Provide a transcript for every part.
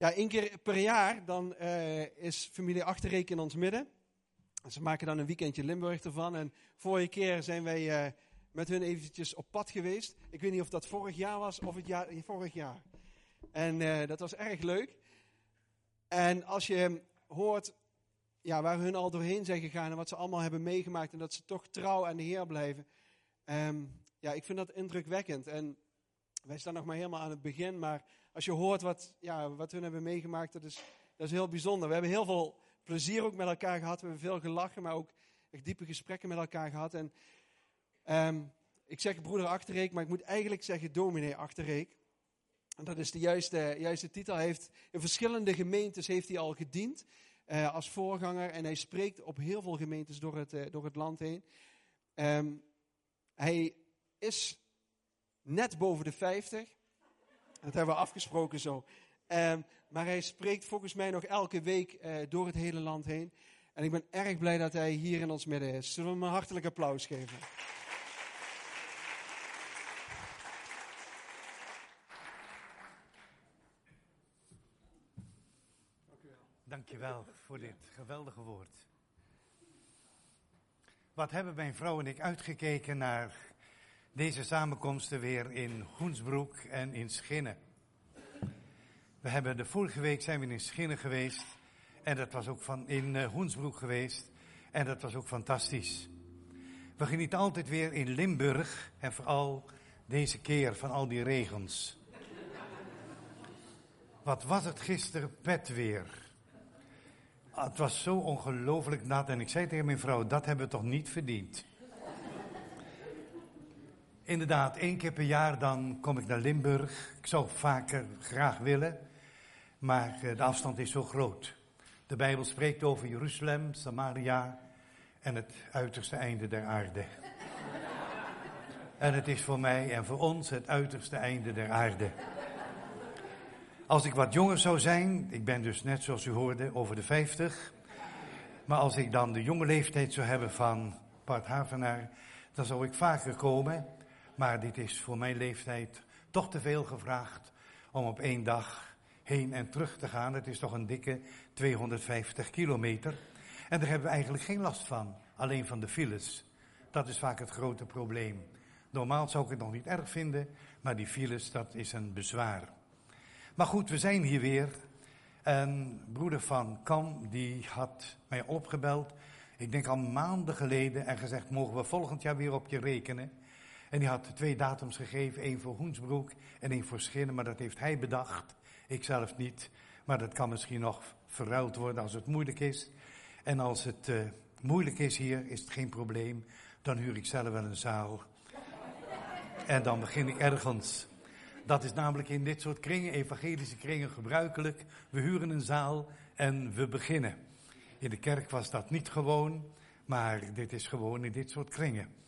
Ja, één keer per jaar dan uh, is familie Achterreek in ons midden. Ze maken dan een weekendje Limburg ervan. En vorige keer zijn wij uh, met hun eventjes op pad geweest. Ik weet niet of dat vorig jaar was of het jaar, vorig jaar. En uh, dat was erg leuk. En als je hoort ja, waar hun al doorheen zijn gegaan en wat ze allemaal hebben meegemaakt en dat ze toch trouw aan de Heer blijven. Um, ja, ik vind dat indrukwekkend. En wij staan nog maar helemaal aan het begin, maar als je hoort wat, ja, wat hun hebben meegemaakt, dat is, dat is heel bijzonder. We hebben heel veel plezier ook met elkaar gehad. We hebben veel gelachen, maar ook echt diepe gesprekken met elkaar gehad. En um, ik zeg broeder Achterreek, maar ik moet eigenlijk zeggen dominee Achterreek. En dat is de juiste, juiste titel. Hij heeft in verschillende gemeentes heeft hij al gediend uh, als voorganger. En hij spreekt op heel veel gemeentes door het, uh, door het land heen. Um, hij is net boven de 50. Dat hebben we afgesproken zo. Um, maar hij spreekt volgens mij nog elke week uh, door het hele land heen. En ik ben erg blij dat hij hier in ons midden is. Zullen we hem een hartelijk applaus geven? Dankjewel voor dit geweldige woord. Wat hebben mijn vrouw en ik uitgekeken naar deze samenkomsten weer in Hoensbroek en in Schinnen. We hebben de vorige week zijn we in Schinnen geweest en dat was ook van in uh, Hoensbroek geweest en dat was ook fantastisch. We genieten altijd weer in Limburg en vooral deze keer van al die regens. Wat was het gisteren pet weer? Ah, het was zo ongelooflijk nat en ik zei tegen mijn vrouw, dat hebben we toch niet verdiend. Inderdaad, één keer per jaar dan kom ik naar Limburg. Ik zou vaker graag willen, maar eh, de afstand is zo groot. De Bijbel spreekt over Jeruzalem, Samaria en het uiterste einde der aarde. En het is voor mij en voor ons het uiterste einde der aarde. Als ik wat jonger zou zijn, ik ben dus net zoals u hoorde over de 50. Maar als ik dan de jonge leeftijd zou hebben van Bart Havenaar, dan zou ik vaker komen. Maar dit is voor mijn leeftijd toch te veel gevraagd om op één dag heen en terug te gaan. Het is toch een dikke 250 kilometer. En daar hebben we eigenlijk geen last van, alleen van de files. Dat is vaak het grote probleem. Normaal zou ik het nog niet erg vinden, maar die files, dat is een bezwaar. Maar goed, we zijn hier weer. En broeder van Kam, die had mij opgebeld. Ik denk al maanden geleden en gezegd, mogen we volgend jaar weer op je rekenen? En die had twee datums gegeven, één voor Hoensbroek en één voor Schinnen. Maar dat heeft hij bedacht, ik zelf niet. Maar dat kan misschien nog verruild worden als het moeilijk is. En als het uh, moeilijk is hier, is het geen probleem. Dan huur ik zelf wel een zaal. En dan begin ik ergens. Dat is namelijk in dit soort kringen, evangelische kringen, gebruikelijk. We huren een zaal en we beginnen. In de kerk was dat niet gewoon, maar dit is gewoon in dit soort kringen.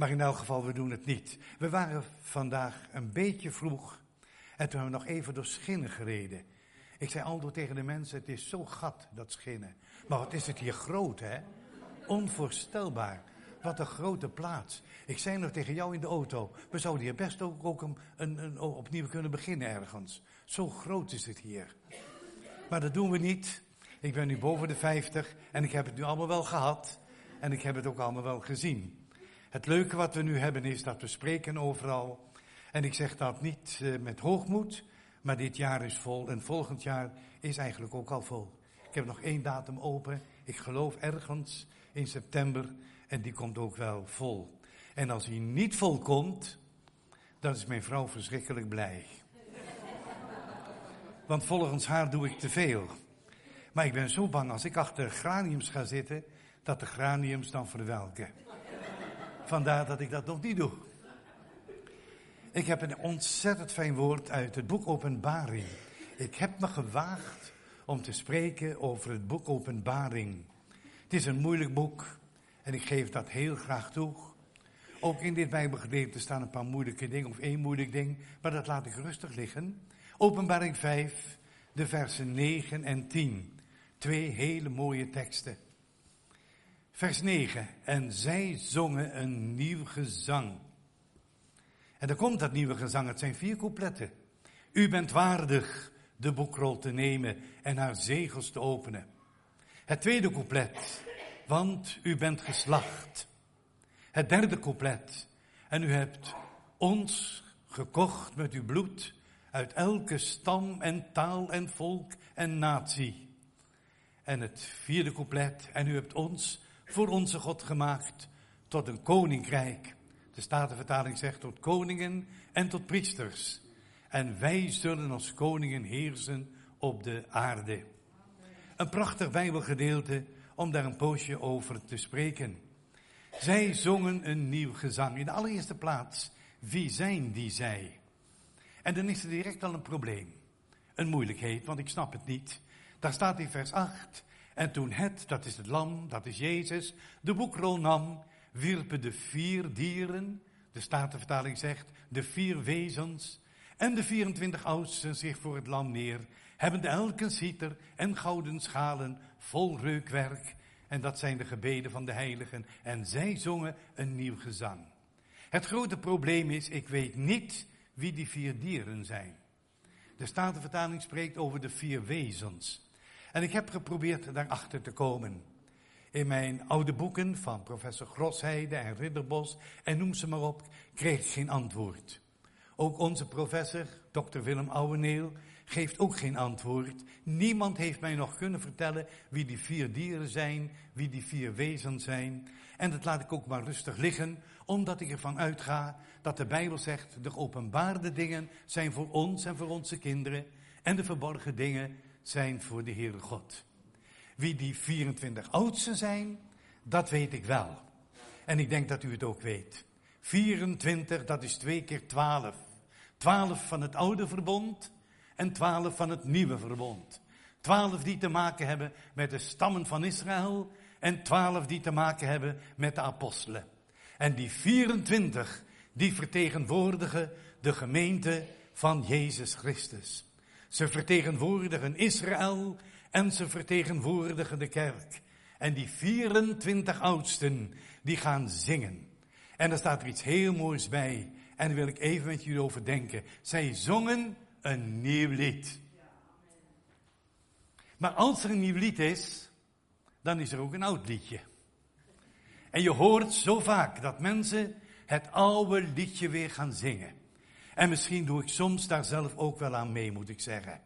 Maar in elk geval, we doen het niet. We waren vandaag een beetje vroeg en toen hebben we nog even door Schinnen gereden. Ik zei al door tegen de mensen, het is zo gat, dat Schinnen. Maar wat is het hier groot, hè? Onvoorstelbaar. Wat een grote plaats. Ik zei nog tegen jou in de auto, we zouden hier best ook, ook een, een, opnieuw kunnen beginnen ergens. Zo groot is het hier. Maar dat doen we niet. Ik ben nu boven de 50 en ik heb het nu allemaal wel gehad. En ik heb het ook allemaal wel gezien. Het leuke wat we nu hebben is dat we spreken overal. En ik zeg dat niet uh, met hoogmoed, maar dit jaar is vol en volgend jaar is eigenlijk ook al vol. Ik heb nog één datum open. Ik geloof ergens in september en die komt ook wel vol. En als hij niet vol komt, dan is mijn vrouw verschrikkelijk blij. Want volgens haar doe ik te veel. Maar ik ben zo bang als ik achter graniums ga zitten, dat de graniums dan verwelken. Vandaar dat ik dat nog niet doe. Ik heb een ontzettend fijn woord uit het boek Openbaring. Ik heb me gewaagd om te spreken over het boek Openbaring. Het is een moeilijk boek. En ik geef dat heel graag toe. Ook in dit Bijbelgedeelte staan een paar moeilijke dingen, of één moeilijk ding, maar dat laat ik rustig liggen. Openbaring 5, de versen 9 en 10. Twee hele mooie teksten. Vers 9. En zij zongen een nieuw gezang. En dan komt dat nieuwe gezang, het zijn vier coupletten. U bent waardig de boekrol te nemen en haar zegels te openen. Het tweede couplet, want u bent geslacht. Het derde couplet, en u hebt ons gekocht met uw bloed uit elke stam en taal en volk en natie. En het vierde couplet, en u hebt ons voor onze God gemaakt tot een koninkrijk. De Statenvertaling zegt tot koningen en tot priesters. En wij zullen als koningen heersen op de aarde. Een prachtig Bijbelgedeelte om daar een poosje over te spreken. Zij zongen een nieuw gezang. In de allereerste plaats, wie zijn die zij? En dan is er direct al een probleem. Een moeilijkheid, want ik snap het niet. Daar staat in vers 8. En toen het, dat is het lam, dat is Jezus, de boekrol nam, wierpen de vier dieren, de Statenvertaling zegt, de vier wezens en de 24 oudsten zich voor het lam neer, hebben de elke citer en gouden schalen vol reukwerk. En dat zijn de gebeden van de heiligen. En zij zongen een nieuw gezang. Het grote probleem is, ik weet niet wie die vier dieren zijn. De Statenvertaling spreekt over de vier wezens. En ik heb geprobeerd daarachter te komen. In mijn oude boeken van professor Grosheide en Ridderbos en noem ze maar op, kreeg ik geen antwoord. Ook onze professor, dokter Willem Ouweneel, geeft ook geen antwoord. Niemand heeft mij nog kunnen vertellen wie die vier dieren zijn, wie die vier wezens zijn. En dat laat ik ook maar rustig liggen, omdat ik ervan uitga dat de Bijbel zegt, de openbaarde dingen zijn voor ons en voor onze kinderen. En de verborgen dingen zijn voor de Heere God. Wie die 24 oudsten zijn, dat weet ik wel. En ik denk dat u het ook weet. 24, dat is twee keer 12. 12 van het oude verbond en 12 van het nieuwe verbond. 12 die te maken hebben met de stammen van Israël en 12 die te maken hebben met de apostelen. En die 24, die vertegenwoordigen de gemeente van Jezus Christus. Ze vertegenwoordigen Israël en ze vertegenwoordigen de kerk. En die 24 oudsten, die gaan zingen. En er staat er iets heel moois bij. En daar wil ik even met jullie over denken. Zij zongen een nieuw lied. Maar als er een nieuw lied is, dan is er ook een oud liedje. En je hoort zo vaak dat mensen het oude liedje weer gaan zingen. En misschien doe ik soms daar zelf ook wel aan mee, moet ik zeggen.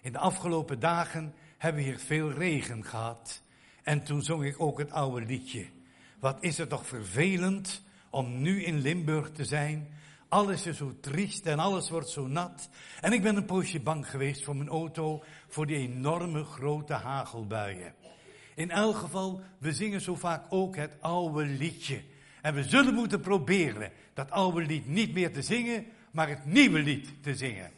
In de afgelopen dagen hebben we hier veel regen gehad. En toen zong ik ook het oude liedje. Wat is het toch vervelend om nu in Limburg te zijn. Alles is zo triest en alles wordt zo nat. En ik ben een poosje bang geweest voor mijn auto, voor die enorme grote hagelbuien. In elk geval, we zingen zo vaak ook het oude liedje. En we zullen moeten proberen dat oude lied niet meer te zingen, maar het nieuwe lied te zingen.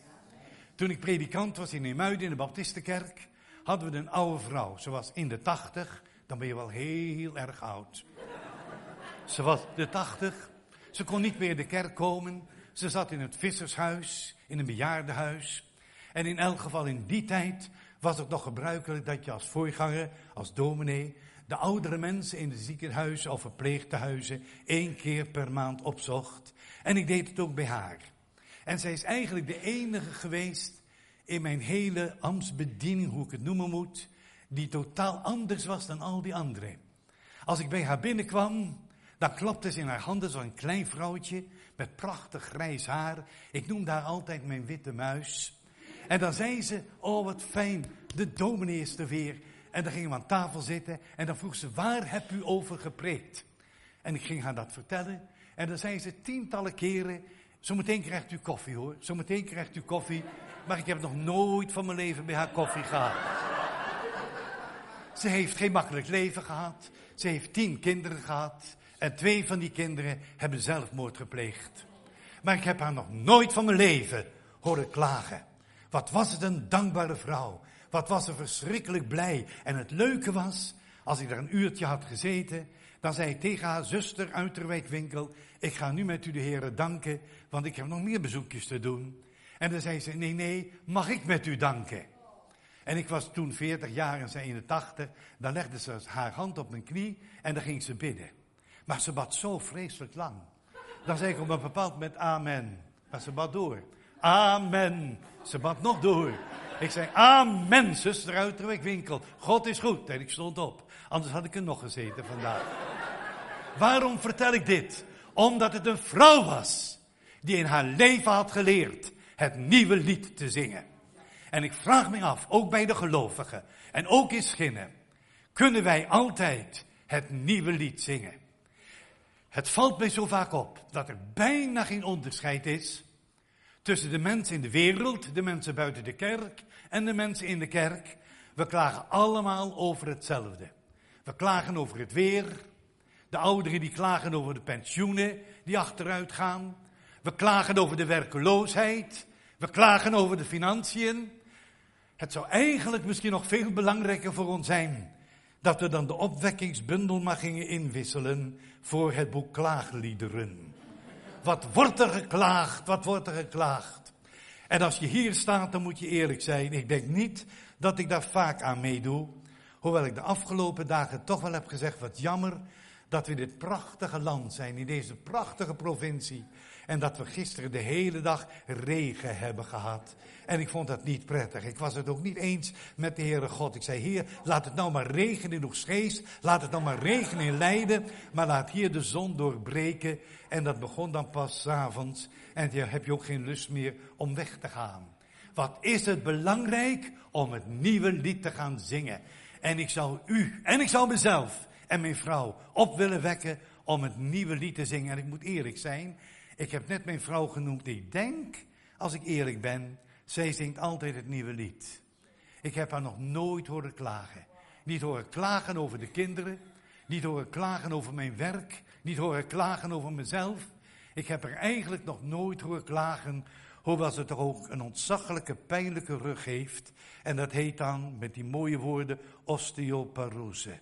Toen ik predikant was in Neemuiden in de Baptistenkerk, hadden we een oude vrouw. Ze was in de tachtig, dan ben je wel heel erg oud. Ze was de tachtig, ze kon niet meer in de kerk komen. Ze zat in het vissershuis, in een bejaardenhuis. En in elk geval in die tijd was het nog gebruikelijk dat je als voorganger, als dominee, de oudere mensen in de ziekenhuizen of verpleegtehuizen één keer per maand opzocht. En ik deed het ook bij haar. En zij is eigenlijk de enige geweest in mijn hele ambtsbediening, hoe ik het noemen moet, die totaal anders was dan al die anderen. Als ik bij haar binnenkwam, dan klapte ze in haar handen zo'n klein vrouwtje met prachtig grijs haar. Ik noemde haar altijd mijn witte muis. En dan zei ze, oh wat fijn, de dominee is er weer. En dan gingen we aan tafel zitten en dan vroeg ze, waar heb u over gepreekt? En ik ging haar dat vertellen. En dan zei ze tientallen keren, Zometeen krijgt u koffie hoor. Zometeen krijgt u koffie. Maar ik heb nog nooit van mijn leven bij haar koffie gehad. Ze heeft geen makkelijk leven gehad. Ze heeft tien kinderen gehad. En twee van die kinderen hebben zelfmoord gepleegd. Maar ik heb haar nog nooit van mijn leven horen klagen. Wat was het een dankbare vrouw. Wat was ze verschrikkelijk blij. En het leuke was, als ik er een uurtje had gezeten, dan zei ik tegen haar zuster uit de wijkwinkel, ik ga nu met u de heren danken, want ik heb nog meer bezoekjes te doen. En dan zei ze, nee, nee, mag ik met u danken? En ik was toen 40 jaar en zij 81. Dan legde ze haar hand op mijn knie en dan ging ze bidden. Maar ze bad zo vreselijk lang. Dan zei ik op een bepaald moment amen. Maar ze bad door. Amen. Ze bad nog door. Ik zei, amen, zuster uit winkel. God is goed. En ik stond op. Anders had ik er nog gezeten vandaag. Waarom vertel ik dit? Omdat het een vrouw was die in haar leven had geleerd het nieuwe lied te zingen. En ik vraag me af, ook bij de gelovigen en ook in Schinnen, kunnen wij altijd het nieuwe lied zingen? Het valt mij zo vaak op dat er bijna geen onderscheid is tussen de mensen in de wereld, de mensen buiten de kerk en de mensen in de kerk. We klagen allemaal over hetzelfde. We klagen over het weer. De ouderen die klagen over de pensioenen die achteruit gaan. We klagen over de werkeloosheid. We klagen over de financiën. Het zou eigenlijk misschien nog veel belangrijker voor ons zijn dat we dan de opwekkingsbundel maar gingen inwisselen voor het boek klaagliederen. Wat wordt er geklaagd? Wat wordt er geklaagd? En als je hier staat, dan moet je eerlijk zijn. Ik denk niet dat ik daar vaak aan meedoe. Hoewel ik de afgelopen dagen toch wel heb gezegd, wat jammer dat we dit prachtige land zijn, in deze prachtige provincie. En dat we gisteren de hele dag regen hebben gehad. En ik vond dat niet prettig. Ik was het ook niet eens met de Heere God. Ik zei, Heer, laat het nou maar regenen in Oegstgeest. Laat het nou maar regenen in Leiden. Maar laat hier de zon doorbreken. En dat begon dan pas s'avonds. En dan heb je ook geen lust meer om weg te gaan. Wat is het belangrijk om het nieuwe lied te gaan zingen. En ik zou u en ik zou mezelf en mijn vrouw op willen wekken om het nieuwe lied te zingen. En ik moet eerlijk zijn, ik heb net mijn vrouw genoemd. Ik denk, als ik eerlijk ben, zij zingt altijd het nieuwe lied. Ik heb haar nog nooit horen klagen. Niet horen klagen over de kinderen. Niet horen klagen over mijn werk. Niet horen klagen over mezelf. Ik heb er eigenlijk nog nooit horen klagen. Hoewel ze toch ook een ontzaglijke, pijnlijke rug heeft. En dat heet dan met die mooie woorden osteoporose.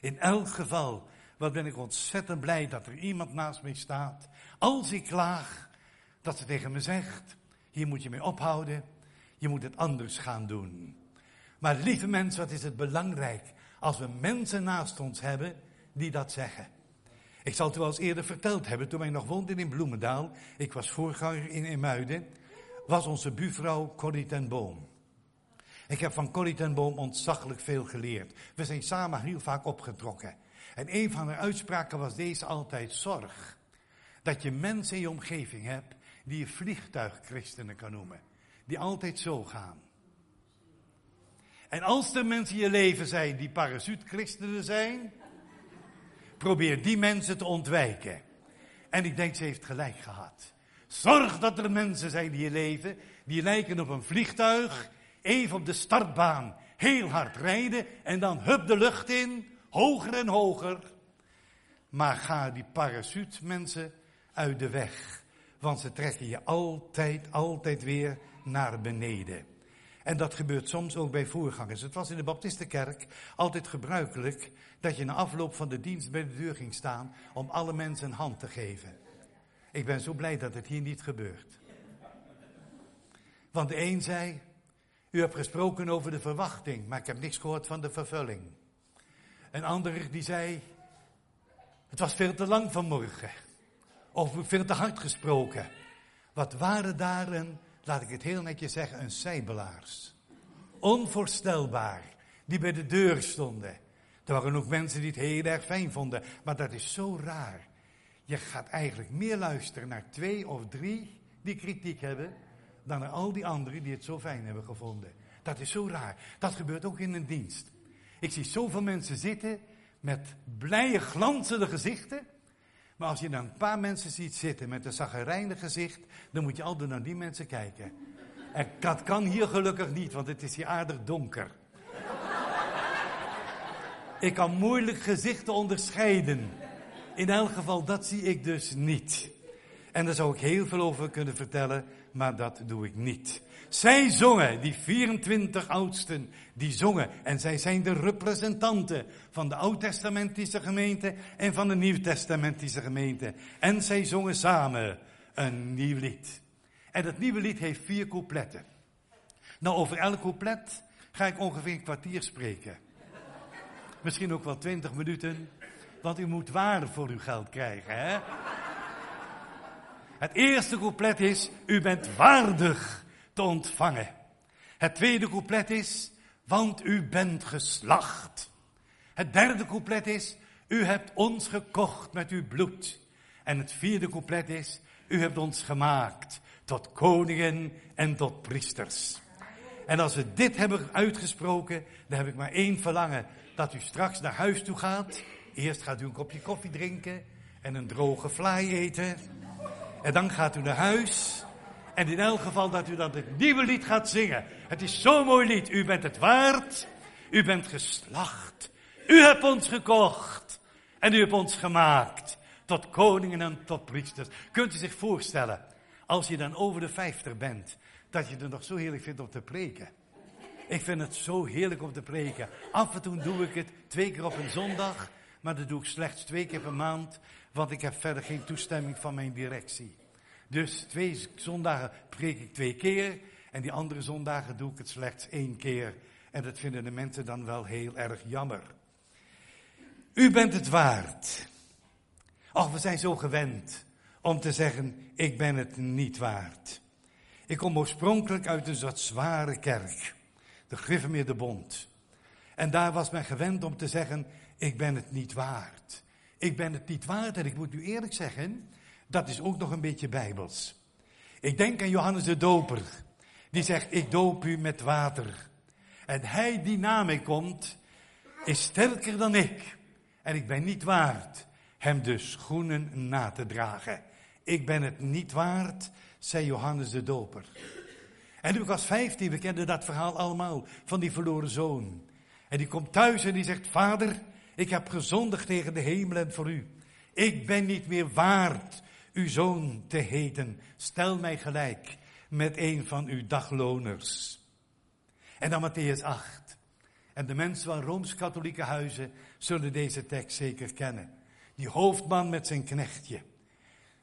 In elk geval, wat ben ik ontzettend blij dat er iemand naast mij staat. Als ik klaag, dat ze tegen me zegt, hier moet je mee ophouden, je moet het anders gaan doen. Maar lieve mensen, wat is het belangrijk als we mensen naast ons hebben die dat zeggen. Ik zal het u al eens eerder verteld hebben, toen wij nog woonden in Bloemendaal, ik was voorganger in Emuiden, was onze buurvrouw Corrie ten Boom. Ik heb van Corrie ten Boom ontzaglijk veel geleerd. We zijn samen heel vaak opgetrokken. En een van haar uitspraken was deze altijd, zorg dat je mensen in je omgeving hebt die je vliegtuigchristenen kan noemen. Die altijd zo gaan. En als er mensen in je leven zijn die parachutechristenen zijn, probeer die mensen te ontwijken. En ik denk, ze heeft gelijk gehad. Zorg dat er mensen zijn die leven, die lijken op een vliegtuig, even op de startbaan heel hard rijden en dan hup de lucht in, hoger en hoger. Maar ga die parachute uit de weg, want ze trekken je altijd, altijd weer naar beneden. En dat gebeurt soms ook bij voorgangers. Het was in de Baptistenkerk altijd gebruikelijk dat je na afloop van de dienst bij de deur ging staan om alle mensen een hand te geven. Ik ben zo blij dat het hier niet gebeurt. Want de een zei, u hebt gesproken over de verwachting, maar ik heb niks gehoord van de vervulling. Een ander die zei, het was veel te lang vanmorgen. Of veel te hard gesproken. Wat waren daar laat ik het heel netjes zeggen, een zijbelaars. Onvoorstelbaar. Die bij de deur stonden. Er waren ook mensen die het heel erg fijn vonden. Maar dat is zo raar. Je gaat eigenlijk meer luisteren naar twee of drie die kritiek hebben dan naar al die anderen die het zo fijn hebben gevonden. Dat is zo raar. Dat gebeurt ook in een dienst. Ik zie zoveel mensen zitten met blije, glanzende gezichten. Maar als je dan een paar mensen ziet zitten met een zaggerijnig gezicht, dan moet je altijd naar die mensen kijken. En dat kan hier gelukkig niet, want het is hier aardig donker. Ik kan moeilijk gezichten onderscheiden. In elk geval, dat zie ik dus niet. En daar zou ik heel veel over kunnen vertellen, maar dat doe ik niet. Zij zongen, die 24 oudsten, die zongen. En zij zijn de representanten van de Oud-testamentische gemeente en van de Nieuw-testamentische gemeente. En zij zongen samen een nieuw lied. En dat nieuwe lied heeft vier coupletten. Nou, over elk couplet ga ik ongeveer een kwartier spreken. Misschien ook wel twintig minuten, want u moet waarde voor uw geld krijgen, hè? Het eerste couplet is, u bent waardig te ontvangen. Het tweede couplet is, want u bent geslacht. Het derde couplet is, u hebt ons gekocht met uw bloed. En het vierde couplet is, u hebt ons gemaakt tot koningen en tot priesters. En als we dit hebben uitgesproken, dan heb ik maar één verlangen. Dat u straks naar huis toe gaat. Eerst gaat u een kopje koffie drinken en een droge fly eten. En dan gaat u naar huis. En in elk geval dat u dan het nieuwe lied gaat zingen. Het is zo'n mooi lied. U bent het waard. U bent geslacht. U hebt ons gekocht. En u hebt ons gemaakt. Tot koningen en tot priesters. Kunt u zich voorstellen. Als je dan over de vijftig bent. Dat je het nog zo heerlijk vindt om te preken. Ik vind het zo heerlijk om te preken. Af en toe doe ik het twee keer op een zondag. Maar dat doe ik slechts twee keer per maand. Want ik heb verder geen toestemming van mijn directie. Dus twee zondagen preek ik twee keer. En die andere zondagen doe ik het slechts één keer. En dat vinden de mensen dan wel heel erg jammer. U bent het waard. Och, we zijn zo gewend om te zeggen, ik ben het niet waard. Ik kom oorspronkelijk uit een soort zware kerk. De Griffemeer de Bond. En daar was men gewend om te zeggen, ik ben het niet waard. Ik ben het niet waard en ik moet u eerlijk zeggen, dat is ook nog een beetje bijbels. Ik denk aan Johannes de Doper, die zegt, ik doop u met water. En hij die na mij komt, is sterker dan ik. En ik ben niet waard hem de schoenen na te dragen. Ik ben het niet waard, zei Johannes de Doper. En toen ik was 15, we kenden dat verhaal allemaal van die verloren zoon. En die komt thuis en die zegt, vader, ik heb gezondigd tegen de hemel en voor u. Ik ben niet meer waard uw zoon te heten. Stel mij gelijk met een van uw dagloners. En dan Matthäus 8. En de mensen van Rooms-Katholieke huizen zullen deze tekst zeker kennen. Die hoofdman met zijn knechtje.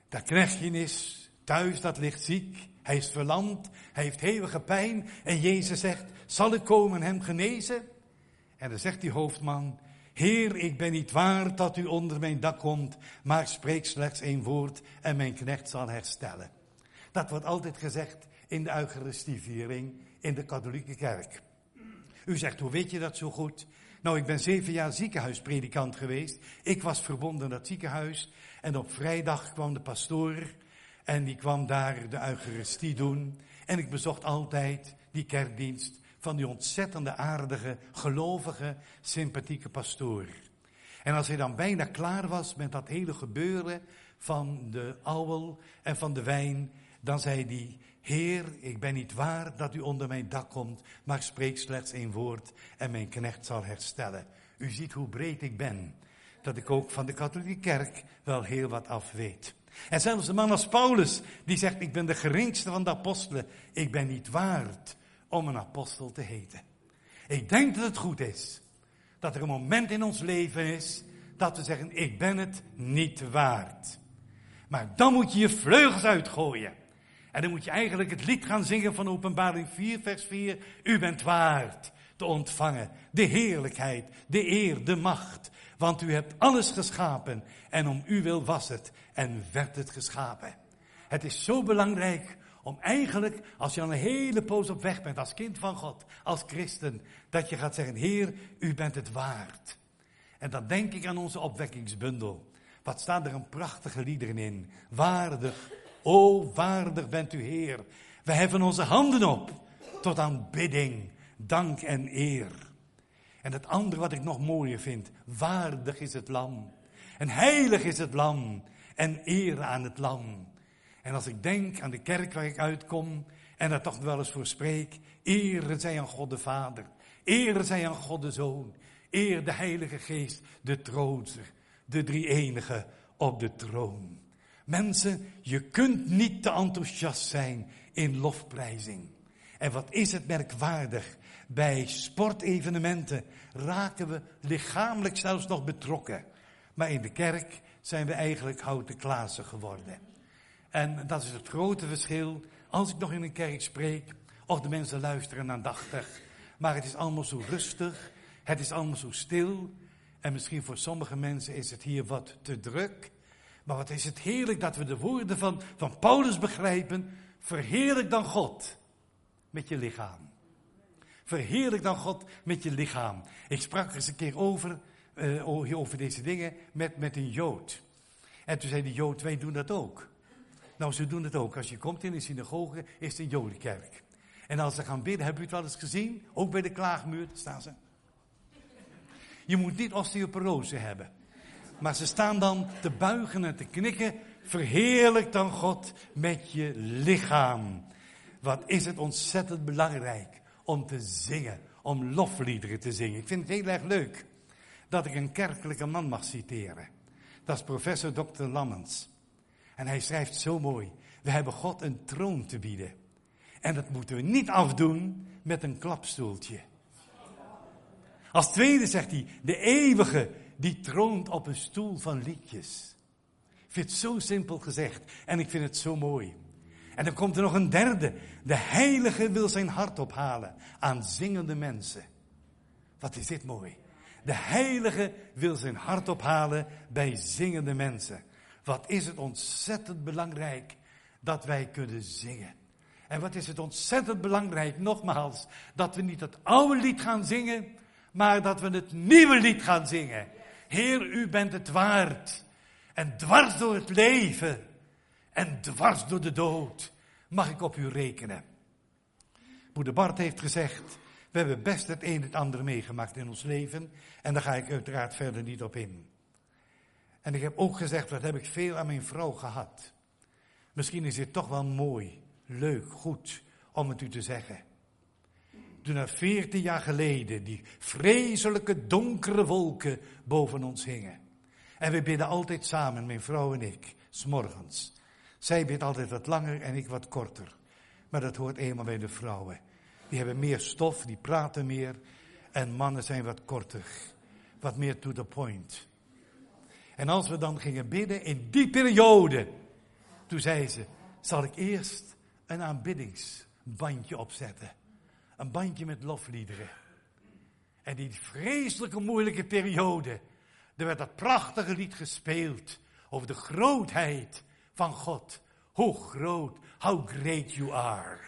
Dat knechtje is thuis, dat ligt ziek. Hij is verlamd, hij heeft hevige pijn. En Jezus zegt, zal ik komen hem genezen? En dan zegt die hoofdman, Heer, ik ben niet waard dat u onder mijn dak komt, maar spreek slechts één woord en mijn knecht zal herstellen. Dat wordt altijd gezegd in de Eucharistieviering in de katholieke kerk. U zegt, hoe weet je dat zo goed? Nou, ik ben zeven jaar ziekenhuispredikant geweest. Ik was verbonden aan dat ziekenhuis. En op vrijdag kwam de pastoor en die kwam daar de Eucharistie doen. En ik bezocht altijd die kerkdienst van die ontzettende aardige, gelovige, sympathieke pastoor. En als hij dan bijna klaar was met dat hele gebeuren van de ouwel en van de wijn, dan zei hij, Heer, ik ben niet waar dat u onder mijn dak komt, maar spreek slechts één woord en mijn knecht zal herstellen. U ziet hoe breed ik ben, dat ik ook van de katholieke kerk wel heel wat af weet. En zelfs de man als Paulus, die zegt, ik ben de geringste van de apostelen, ik ben niet waard om een apostel te heten. Ik denk dat het goed is dat er een moment in ons leven is dat we zeggen, ik ben het niet waard. Maar dan moet je je vleugels uitgooien. En dan moet je eigenlijk het lied gaan zingen van Openbaring 4, vers 4. U bent waard te ontvangen de heerlijkheid, de eer, de macht. Want u hebt alles geschapen en om u wil was het en werd het geschapen. Het is zo belangrijk om eigenlijk, als je al een hele poos op weg bent als kind van God, als christen, dat je gaat zeggen, Heer, u bent het waard. En dan denk ik aan onze opwekkingsbundel. Wat staat er een prachtige liederen in. Waardig, o waardig bent u Heer. We heffen onze handen op tot aanbidding, dank en eer. En het andere wat ik nog mooier vind, waardig is het lam. En heilig is het lam. En eer aan het lam. En als ik denk aan de kerk waar ik uitkom en daar toch wel eens voor spreek, ere zij aan God de Vader, ere zij aan God de Zoon, eer de Heilige Geest, de trooster, de drie enige op de troon. Mensen, je kunt niet te enthousiast zijn in lofprijzing. En wat is het merkwaardig? Bij sportevenementen raken we lichamelijk zelfs nog betrokken. Maar in de kerk zijn we eigenlijk houten klazen geworden. En dat is het grote verschil. Als ik nog in een kerk spreek, of de mensen luisteren aandachtig. Maar het is allemaal zo rustig. Het is allemaal zo stil. En misschien voor sommige mensen is het hier wat te druk. Maar wat is het heerlijk dat we de woorden van, van Paulus begrijpen. Verheerlijk dan God met je lichaam. Verheerlijk dan God met je lichaam. Ik sprak er eens een keer over, uh, over deze dingen met, met een Jood. En toen zei die Jood, wij doen dat ook. Nou, ze doen het ook. Als je komt in een synagoge, is het een Jodenkerk. En als ze gaan bidden, heb je het wel eens gezien? Ook bij de klaagmuur staan ze. Je moet niet osteoporose hebben. Maar ze staan dan te buigen en te knikken. Verheerlijk dan God met je lichaam. Wat is het ontzettend belangrijk om te zingen, om lofliederen te zingen. Ik vind het heel erg leuk dat ik een kerkelijke man mag citeren. Dat is professor Dr. Lammens. En hij schrijft zo mooi. We hebben God een troon te bieden. En dat moeten we niet afdoen met een klapstoeltje. Als tweede zegt hij, de eeuwige die troont op een stoel van liedjes. Ik vind het zo simpel gezegd en ik vind het zo mooi. En dan komt er nog een derde. De heilige wil zijn hart ophalen aan zingende mensen. Wat is dit mooi. De heilige wil zijn hart ophalen bij zingende mensen. Wat is het ontzettend belangrijk dat wij kunnen zingen. En wat is het ontzettend belangrijk, nogmaals, dat we niet het oude lied gaan zingen, maar dat we het nieuwe lied gaan zingen. Heer, u bent het waard. En dwars door het leven en dwars door de dood mag ik op u rekenen. Moeder Bart heeft gezegd, we hebben best het een en het ander meegemaakt in ons leven. En daar ga ik uiteraard verder niet op in. En ik heb ook gezegd, wat heb ik veel aan mijn vrouw gehad. Misschien is dit toch wel mooi, leuk, goed om het u te zeggen. Toen er veertien jaar geleden die vreselijke donkere wolken boven ons hingen. En we bidden altijd samen, mijn vrouw en ik, s'morgens. Zij bidt altijd wat langer en ik wat korter. Maar dat hoort eenmaal bij de vrouwen. Die hebben meer stof, die praten meer. En mannen zijn wat korter. Wat meer to the point. En als we dan gingen bidden in die periode. Toen zei ze, zal ik eerst een aanbiddingsbandje opzetten. Een bandje met lofliederen. En die vreselijke moeilijke periode. Er werd dat prachtige lied gespeeld over de grootheid van God. Hoe groot, how great you are.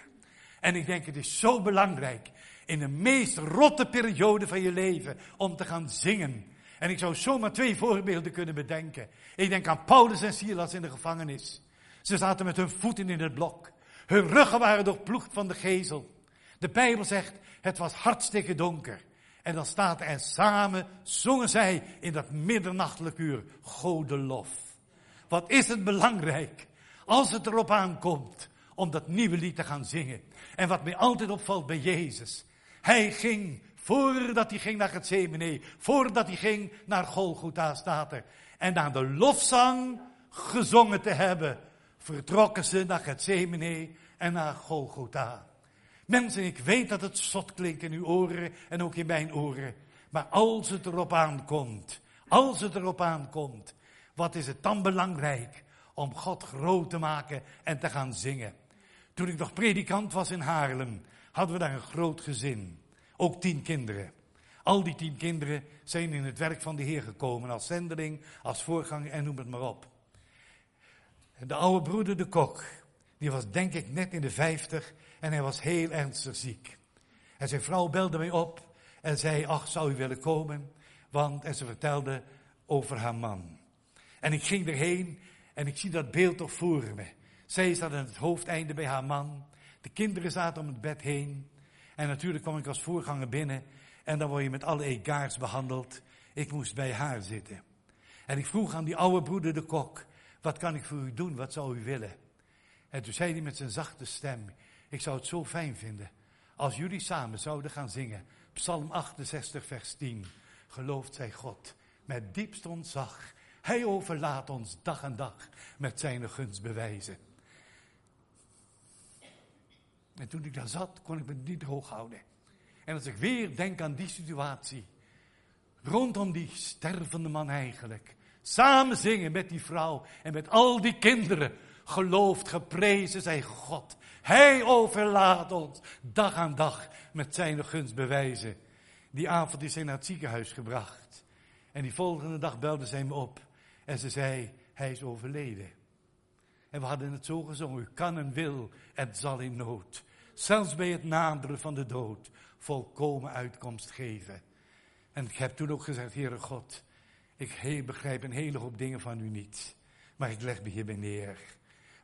En ik denk het is zo belangrijk in de meest rotte periode van je leven om te gaan zingen. En ik zou zomaar twee voorbeelden kunnen bedenken. Ik denk aan Paulus en Silas in de gevangenis. Ze zaten met hun voeten in het blok. Hun ruggen waren doorploegd van de gezel. De Bijbel zegt, het was hartstikke donker. En dan staat en samen zongen zij in dat middernachtelijk uur, Gode lof. Wat is het belangrijk, als het erop aankomt, om dat nieuwe lied te gaan zingen. En wat mij altijd opvalt bij Jezus. Hij ging, voordat hij ging naar het Gethsemane, voordat hij ging naar Golgotha staat er. En na de lofzang gezongen te hebben, vertrokken ze naar het Gethsemane en naar Golgotha. Mensen, ik weet dat het zot klinkt in uw oren en ook in mijn oren. Maar als het erop aankomt, als het erop aankomt, wat is het dan belangrijk om God groot te maken en te gaan zingen? Toen ik nog predikant was in Haarlem, hadden we daar een groot gezin. Ook tien kinderen. Al die tien kinderen zijn in het werk van de Heer gekomen als zendeling, als voorganger en noem het maar op. De oude broeder de kok, die was denk ik net in de vijftig en hij was heel ernstig ziek. En zijn vrouw belde mij op en zei, ach, zou u willen komen? Want, en ze vertelde over haar man. En ik ging erheen en ik zie dat beeld toch voor me. Zij zat aan het hoofdeinde bij haar man. De kinderen zaten om het bed heen. En natuurlijk kwam ik als voorganger binnen. En dan word je met alle egaars behandeld. Ik moest bij haar zitten. En ik vroeg aan die oude broeder de kok. Wat kan ik voor u doen? Wat zou u willen? En toen zei hij met zijn zachte stem. Ik zou het zo fijn vinden. Als jullie samen zouden gaan zingen. Psalm 68 vers 10. Gelooft zij God. Met diepst ontzag. Hij overlaat ons dag en dag met zijn gunstbewijzen. En toen ik daar zat, kon ik me niet droog houden. En als ik weer denk aan die situatie, rondom die stervende man eigenlijk, samen zingen met die vrouw en met al die kinderen, geloofd, geprezen zij God. Hij overlaat ons dag aan dag met zijn gunst bewijzen. Die avond is hij naar het ziekenhuis gebracht. En die volgende dag belde zij me op. En ze zei, hij is overleden. En we hadden het zo gezongen, u kan en wil, het zal in nood. Zelfs bij het naderen van de dood, volkomen uitkomst geven. En ik heb toen ook gezegd, Heere God, ik begrijp een hele hoop dingen van u niet. Maar ik leg me hierbij neer.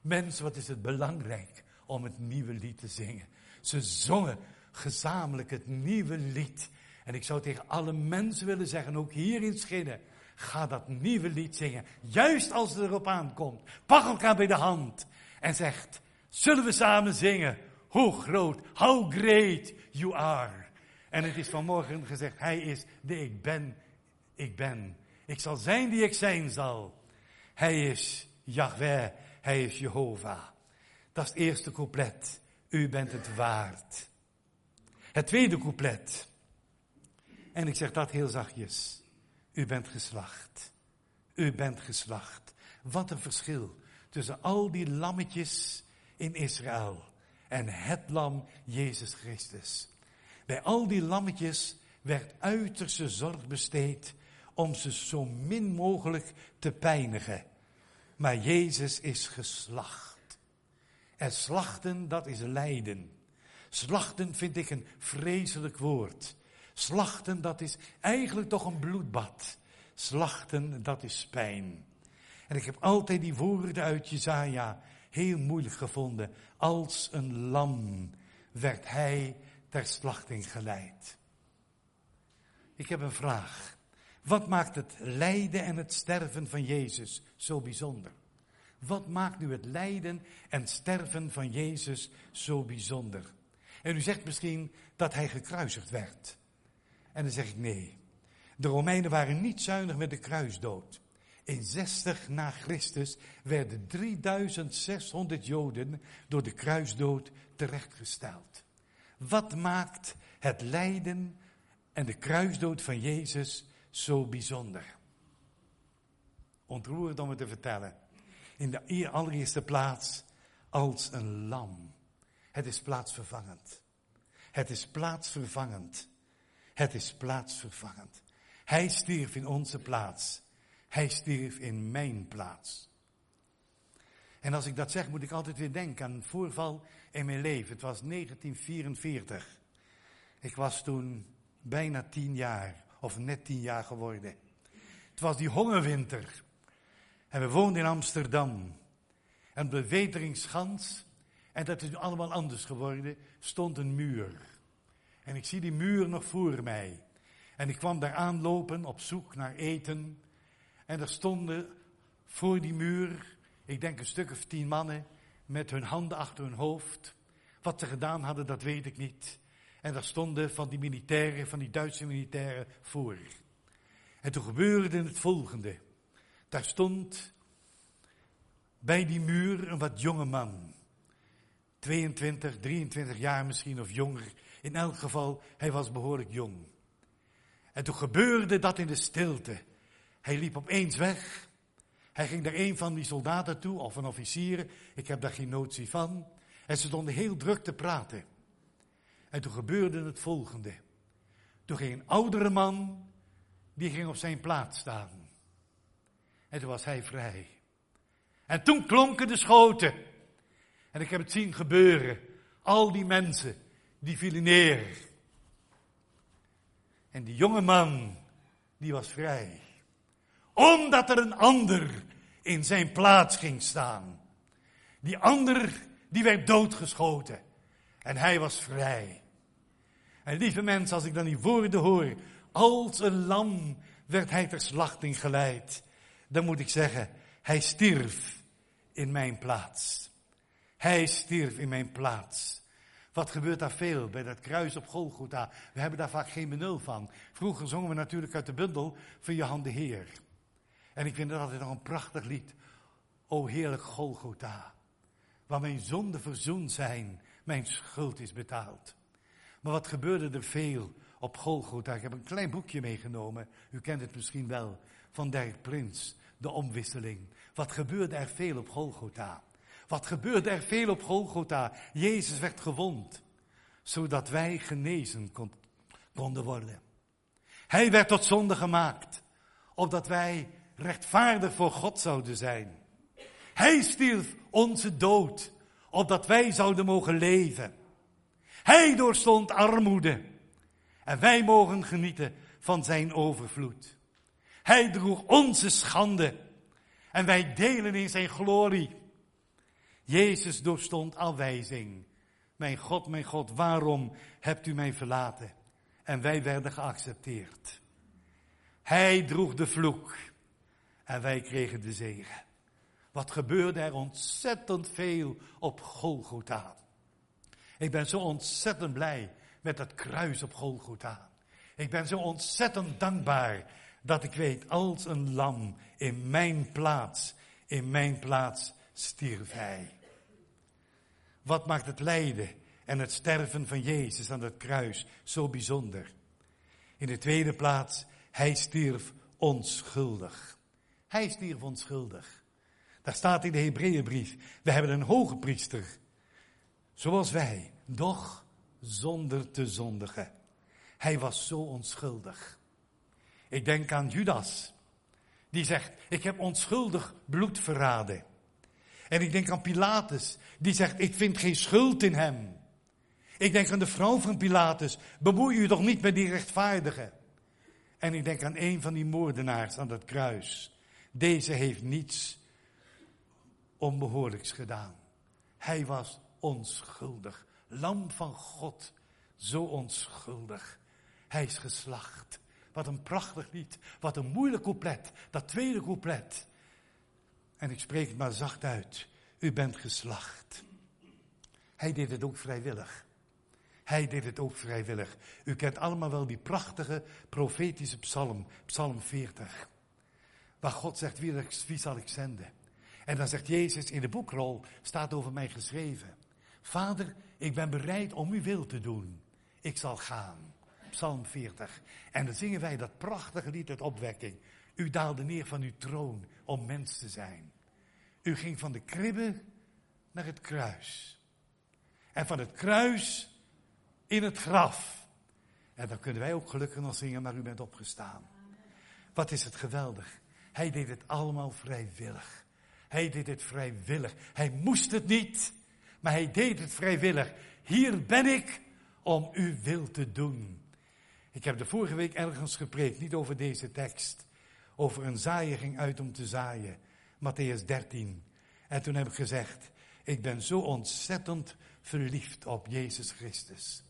Mens, wat is het belangrijk om het nieuwe lied te zingen. Ze zongen gezamenlijk het nieuwe lied. En ik zou tegen alle mensen willen zeggen, ook hier in Schinnen, ga dat nieuwe lied zingen. Juist als het erop aankomt. Pak elkaar bij de hand en zegt, zullen we samen zingen? Hoe groot, how great you are. En het is vanmorgen gezegd, hij is de ik ben, ik ben. Ik zal zijn die ik zijn zal. Hij is Yahweh, hij is Jehovah. Dat is het eerste couplet. U bent het waard. Het tweede couplet. En ik zeg dat heel zachtjes. U bent geslacht. U bent geslacht. Wat een verschil tussen al die lammetjes in Israël en het lam Jezus Christus. Bij al die lammetjes werd uiterste zorg besteed om ze zo min mogelijk te pijnigen. Maar Jezus is geslacht. En slachten, dat is lijden. Slachten vind ik een vreselijk woord. Slachten, dat is eigenlijk toch een bloedbad. Slachten, dat is pijn. En ik heb altijd die woorden uit Jezaja heel moeilijk gevonden. Als een lam werd hij ter slachting geleid. Ik heb een vraag. Wat maakt het lijden en het sterven van Jezus zo bijzonder? Wat maakt nu het lijden en sterven van Jezus zo bijzonder? En u zegt misschien dat hij gekruisigd werd. En dan zeg ik nee. De Romeinen waren niet zuinig met de kruisdood. In 60 na Christus werden 3600 Joden door de kruisdood terechtgesteld. Wat maakt het lijden en de kruisdood van Jezus zo bijzonder? Ontroerend om het te vertellen. In de allereerste plaats als een lam. Het is plaatsvervangend. Het is plaatsvervangend. Het is plaatsvervangend. Hij stierf in onze plaats. Hij stierf in mijn plaats. En als ik dat zeg, moet ik altijd weer denken aan een voorval in mijn leven. Het was 1944. Ik was toen bijna tien jaar, of net tien jaar geworden. Het was die hongerwinter. En we woonden in Amsterdam. En op de Weteringschans, en dat is nu allemaal anders geworden, stond een muur. En ik zie die muur nog voor mij. En ik kwam daar aanlopen op zoek naar eten. En er stonden voor die muur, ik denk een stuk of tien mannen, met hun handen achter hun hoofd. Wat ze gedaan hadden, dat weet ik niet. En daar stonden van die militairen, van die Duitse militairen voor. En toen gebeurde het volgende. Daar stond bij die muur een wat jonge man. 22, 23 jaar misschien of jonger. In elk geval, hij was behoorlijk jong. En toen gebeurde dat in de stilte. Hij liep opeens weg. Hij ging naar een van die soldaten toe, of een officier. Ik heb daar geen notie van. En ze stonden heel druk te praten. En toen gebeurde het volgende. Toen ging een oudere man, die ging op zijn plaats staan. En toen was hij vrij. En toen klonken de schoten. En ik heb het zien gebeuren. Al die mensen, die vielen neer. En die jonge man, die was vrij. Omdat er een ander in zijn plaats ging staan. Die ander, die werd doodgeschoten. En hij was vrij. En lieve mensen, als ik dan die woorden hoor, als een lam werd hij ter slachting geleid. Dan moet ik zeggen, hij stierf in mijn plaats. Hij stierf in mijn plaats. Wat gebeurt daar veel bij dat kruis op Golgotha? We hebben daar vaak geen benul van. Vroeger zongen we natuurlijk uit de bundel van Johan de Heer. En ik vind dat altijd nog een prachtig lied. O heerlijk Golgotha, waar mijn zonden verzoend zijn, mijn schuld is betaald. Maar wat gebeurde er veel op Golgotha? Ik heb een klein boekje meegenomen, u kent het misschien wel, van Dirk Prins, de omwisseling. Wat gebeurde er veel op Golgotha? Wat gebeurde er veel op Golgotha? Jezus werd gewond, zodat wij genezen konden worden. Hij werd tot zonde gemaakt, opdat wij rechtvaardig voor God zouden zijn. Hij stierf onze dood, opdat wij zouden mogen leven. Hij doorstond armoede en wij mogen genieten van zijn overvloed. Hij droeg onze schande en wij delen in zijn glorie. Jezus doorstond afwijzing. Mijn God, mijn God, waarom hebt u mij verlaten? En wij werden geaccepteerd. Hij droeg de vloek en wij kregen de zegen. Wat gebeurde er ontzettend veel op Golgotha. Ik ben zo ontzettend blij met dat kruis op Golgotha. Ik ben zo ontzettend dankbaar dat ik weet, als een lam in mijn plaats, in mijn plaats stierf hij. Wat maakt het lijden en het sterven van Jezus aan het kruis zo bijzonder? In de tweede plaats, hij stierf onschuldig. Hij stierf onschuldig. Daar staat in de Hebreeënbrief, we hebben een hoge priester, zoals wij, doch zonder te zondigen. Hij was zo onschuldig. Ik denk aan Judas, die zegt, ik heb onschuldig bloed verraden. En ik denk aan Pilatus, die zegt, ik vind geen schuld in hem. Ik denk aan de vrouw van Pilatus, bemoei u toch niet met die rechtvaardige. En ik denk aan een van die moordenaars aan dat kruis. Deze heeft niets onbehoorlijks gedaan. Hij was onschuldig. Lam van God, zo onschuldig. Hij is geslacht. Wat een prachtig lied. Wat een moeilijk couplet. Dat tweede couplet. En ik spreek het maar zacht uit. U bent geslacht. Hij deed het ook vrijwillig. Hij deed het ook vrijwillig. U kent allemaal wel die prachtige profetische psalm, psalm 40. Waar God zegt, wie, wie zal ik zenden? En dan zegt Jezus in de boekrol, staat over mij geschreven. Vader, ik ben bereid om uw wil te doen. Ik zal gaan. Psalm 40. En dan zingen wij dat prachtige lied uit opwekking. U daalde neer van uw troon om mens te zijn. U ging van de kribbe naar het kruis. En van het kruis in het graf. En dan kunnen wij ook gelukkig nog zingen, maar u bent opgestaan. Wat is het geweldig. Hij deed het allemaal vrijwillig. Hij deed het vrijwillig. Hij moest het niet, maar hij deed het vrijwillig. Hier ben ik om uw wil te doen. Ik heb de vorige week ergens gepreekt, niet over deze tekst. Over een zaaier ging uit om te zaaien. Matthäus 13. En toen heb ik gezegd, ik ben zo ontzettend verliefd op Jezus Christus.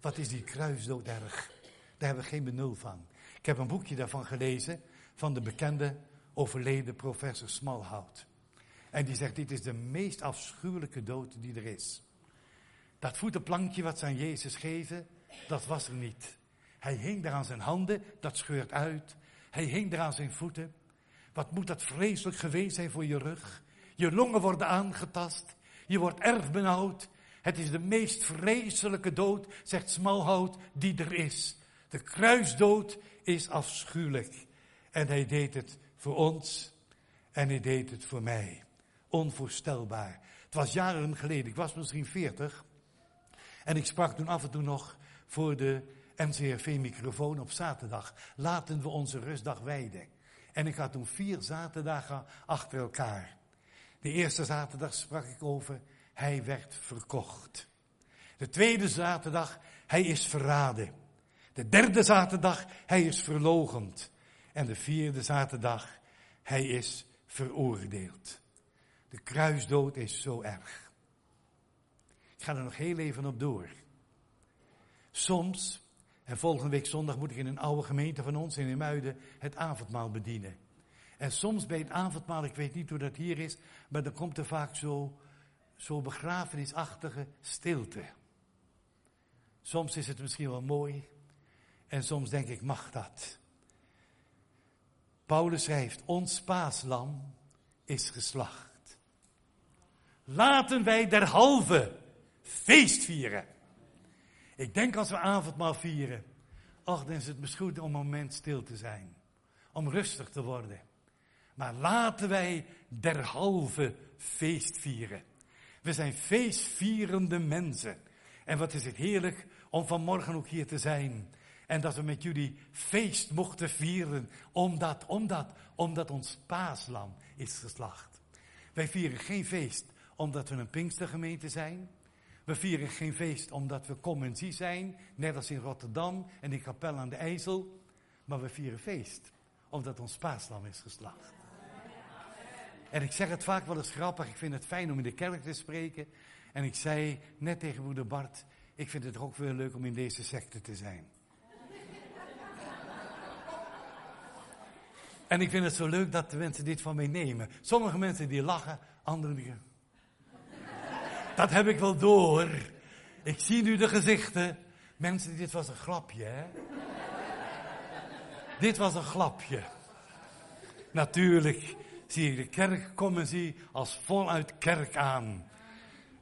Wat is die kruisdood erg? Daar hebben we geen benul van. Ik heb een boekje daarvan gelezen van de bekende overleden professor Smalhout. En die zegt, dit is de meest afschuwelijke dood die er is. Dat voetenplankje wat ze aan Jezus geven, dat was er niet. Hij hing daar aan zijn handen, dat scheurt uit. Hij hing daar aan zijn voeten. Wat moet dat vreselijk geweest zijn voor je rug? Je longen worden aangetast. Je wordt erg benauwd. Het is de meest vreselijke dood, zegt Smalhout, die er is. De kruisdood is afschuwelijk. En hij deed het voor ons en hij deed het voor mij. Onvoorstelbaar. Het was jaren geleden, ik was misschien veertig. En ik sprak toen af en toe nog voor de NCRV-microfoon op zaterdag. Laten we onze rustdag wijden. En ik had toen vier zaterdagen achter elkaar. De eerste zaterdag sprak ik over, hij werd verkocht. De tweede zaterdag, hij is verraden. De derde zaterdag, hij is verlogend. En de vierde zaterdag, hij is veroordeeld. De kruisdood is zo erg. Ik ga er nog heel even op door. Soms, en volgende week zondag moet ik in een oude gemeente van ons in Muiden het avondmaal bedienen. En soms bij het avondmaal, ik weet niet hoe dat hier is, maar dan komt er vaak zo, zo begrafenisachtige stilte. Soms is het misschien wel mooi en soms denk ik, mag dat? Paulus schrijft, ons paaslam is geslacht. Laten wij derhalve feest vieren. Ik denk als we avondmaal vieren, ach, dan is het misschien goed om een moment stil te zijn. Om rustig te worden. Maar laten wij derhalve feest vieren. We zijn feestvierende mensen. En wat is het heerlijk om vanmorgen ook hier te zijn. En dat we met jullie feest mochten vieren, omdat, omdat, omdat ons paaslam is geslacht. Wij vieren geen feest omdat we een Pinkstergemeente zijn. We vieren geen feest omdat we commensie zijn, net als in Rotterdam en in Kapel aan de IJssel. Maar we vieren feest omdat ons paaslam is geslacht. En ik zeg het vaak wel eens grappig, ik vind het fijn om in de kerk te spreken. En ik zei net tegen moeder Bart, ik vind het ook wel leuk om in deze secte te zijn. En ik vind het zo leuk dat de mensen dit van mij nemen. Sommige mensen die lachen, anderen die... Dat heb ik wel door. Ik zie nu de gezichten. Mensen, dit was een grapje, hè? dit was een grapje. Natuurlijk zie ik de kerkcommissie als voluit kerk aan.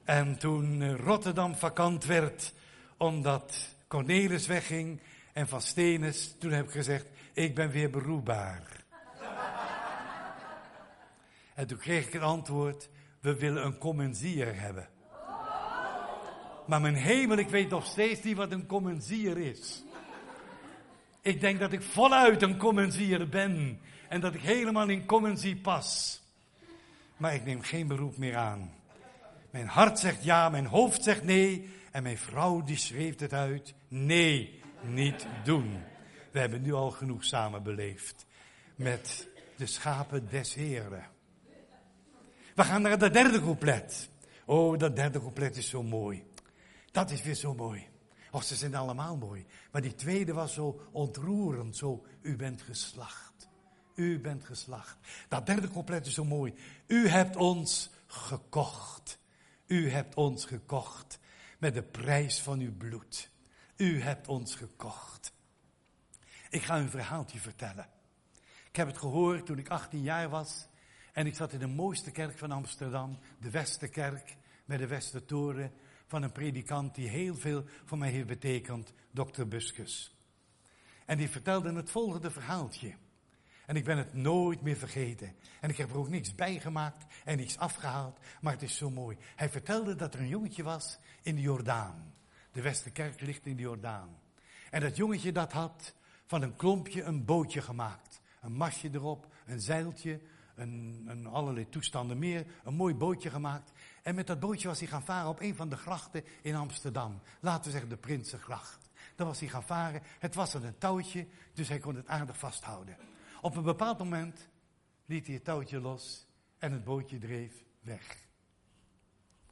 En toen Rotterdam vakant werd, omdat Cornelis wegging en Van Stenis, toen heb ik gezegd, ik ben weer beroepbaar. En toen kreeg ik het antwoord, we willen een commensier hebben. Maar mijn hemel, ik weet nog steeds niet wat een commensier is. Ik denk dat ik voluit een commensier ben. En dat ik helemaal in commensie pas. Maar ik neem geen beroep meer aan. Mijn hart zegt ja, mijn hoofd zegt nee. En mijn vrouw die schreef het uit. Nee, niet doen. We hebben nu al genoeg samen beleefd. Met de schapen des Heren. We gaan naar het derde couplet. Oh, dat derde couplet is zo mooi. Dat is weer zo mooi. Och, ze zijn allemaal mooi. Maar die tweede was zo ontroerend. Zo, u bent geslacht. U bent geslacht. Dat derde couplet is zo mooi. U hebt ons gekocht. U hebt ons gekocht. Met de prijs van uw bloed. U hebt ons gekocht. Ik ga u een verhaaltje vertellen. Ik heb het gehoord toen ik 18 jaar was. En ik zat in de mooiste kerk van Amsterdam, de Westerkerk, met de Westertoren, van een predikant die heel veel voor mij heeft betekend, dokter Buskus. En die vertelde het volgende verhaaltje. En ik ben het nooit meer vergeten. En ik heb er ook niks bijgemaakt en niks afgehaald, maar het is zo mooi. Hij vertelde dat er een jongetje was in de Jordaan. De Westerkerk ligt in de Jordaan. En dat jongetje dat had van een klompje een bootje gemaakt. Een masje erop, een zeiltje, een, een allerlei toestanden meer, een mooi bootje gemaakt. En met dat bootje was hij gaan varen op een van de grachten in Amsterdam. Laten we zeggen de Prinsengracht. Daar was hij gaan varen. Het was een touwtje, dus hij kon het aardig vasthouden. Op een bepaald moment liet hij het touwtje los en het bootje dreef weg.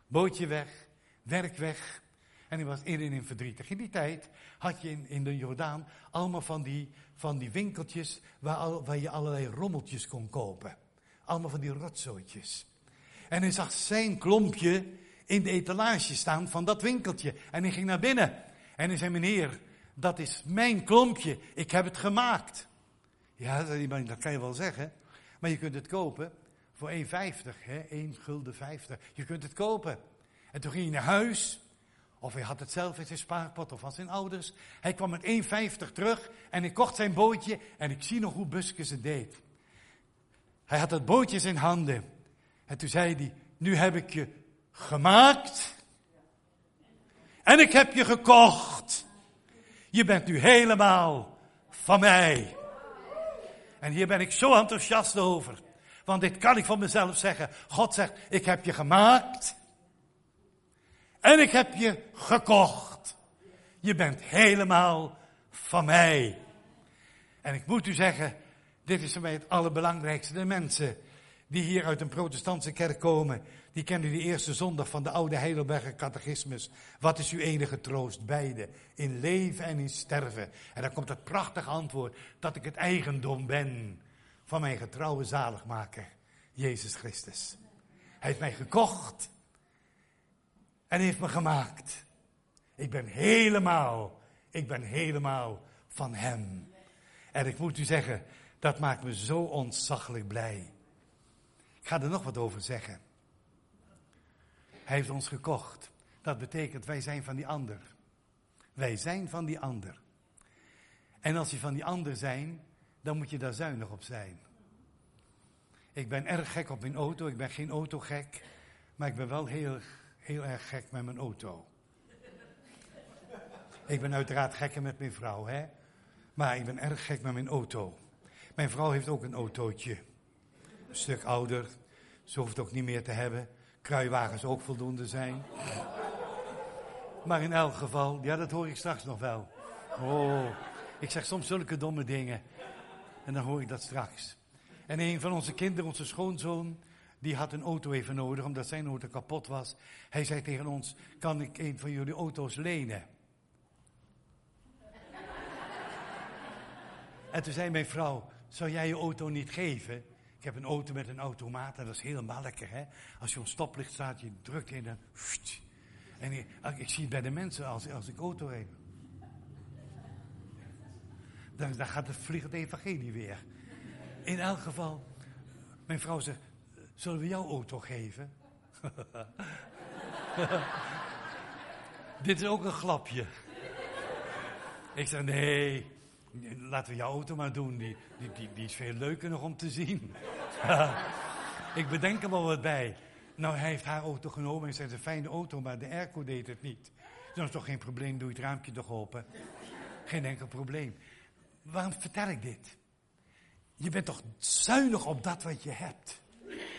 Bootje weg, werk weg. En hij was iedereen verdrietig. In die tijd had je in, in de Jordaan allemaal van die, van die winkeltjes waar, al, waar je allerlei rommeltjes kon kopen. Allemaal van die rotzooitjes. En hij zag zijn klompje in de etalage staan van dat winkeltje. En hij ging naar binnen. En hij zei, meneer, dat is mijn klompje. Ik heb het gemaakt. Ja, dat kan je wel zeggen. Maar je kunt het kopen voor 1,50. Hè? 1 gulden 50. Je kunt het kopen. En toen ging hij naar huis. Of hij had het zelf in zijn spaarpot of van zijn ouders. Hij kwam met 1,50 terug en ik kocht zijn bootje. En ik zie nog hoe Buskes het deed. Hij had het bootje in handen. En toen zei hij, nu heb ik je gemaakt. En ik heb je gekocht. Je bent nu helemaal van mij. En hier ben ik zo enthousiast over. Want dit kan ik van mezelf zeggen. God zegt, ik heb je gemaakt. En ik heb je gekocht. Je bent helemaal van mij. En ik moet u zeggen, dit is voor mij het allerbelangrijkste. De mensen die hier uit een protestantse kerk komen, die kennen die eerste zondag van de oude Heidelberger catechismus. Wat is uw enige troost? Beide. In leven en in sterven. En dan komt het prachtige antwoord dat ik het eigendom ben van mijn getrouwe zaligmaker, Jezus Christus. Hij heeft mij gekocht en heeft me gemaakt. Ik ben helemaal, ik ben helemaal van Hem. En ik moet u zeggen, dat maakt me zo ontzaglijk blij. Ik ga er nog wat over zeggen. Hij heeft ons gekocht. Dat betekent wij zijn van die ander. Wij zijn van die ander. En als je van die ander zijn, dan moet je daar zuinig op zijn. Ik ben erg gek op mijn auto. Ik ben geen autogek. Maar ik ben wel heel, heel erg gek met mijn auto. Ik ben uiteraard gekker met mijn vrouw, hè. Maar ik ben erg gek met mijn auto. Mijn vrouw heeft ook een autootje. Een stuk ouder. Ze hoeft het ook niet meer te hebben. Kruiwagens ook voldoende zijn. Maar in elk geval, ja, dat hoor ik straks nog wel. Oh, ik zeg soms zulke domme dingen. En dan hoor ik dat straks. En een van onze kinderen, onze schoonzoon, die had een auto even nodig omdat zijn auto kapot was. Hij zei tegen ons: Kan ik een van jullie auto's lenen? en toen zei mijn vrouw: Zou jij je auto niet geven? Ik heb een auto met een automaat en dat is helemaal lekker. Hè? Als je op stoplicht staat, je drukt in en. En ik, ik, zie het bij de mensen als, als ik auto heb. Dan, gaat het vliegend evangelie weer. In elk geval, mijn vrouw zegt, zullen we jouw auto geven? Dit is ook een glapje. Ik zeg, nee, laten we jouw auto maar doen. Die, die, die, is veel leuker nog om te zien. ik bedenk er wel wat bij. Nou, hij heeft haar auto genomen en zei, een fijne auto, maar de airco deed het niet. Dat is toch geen probleem, doe je het raampje toch open. Geen enkel probleem. Waarom vertel ik dit? Je bent toch zuinig op dat wat je hebt.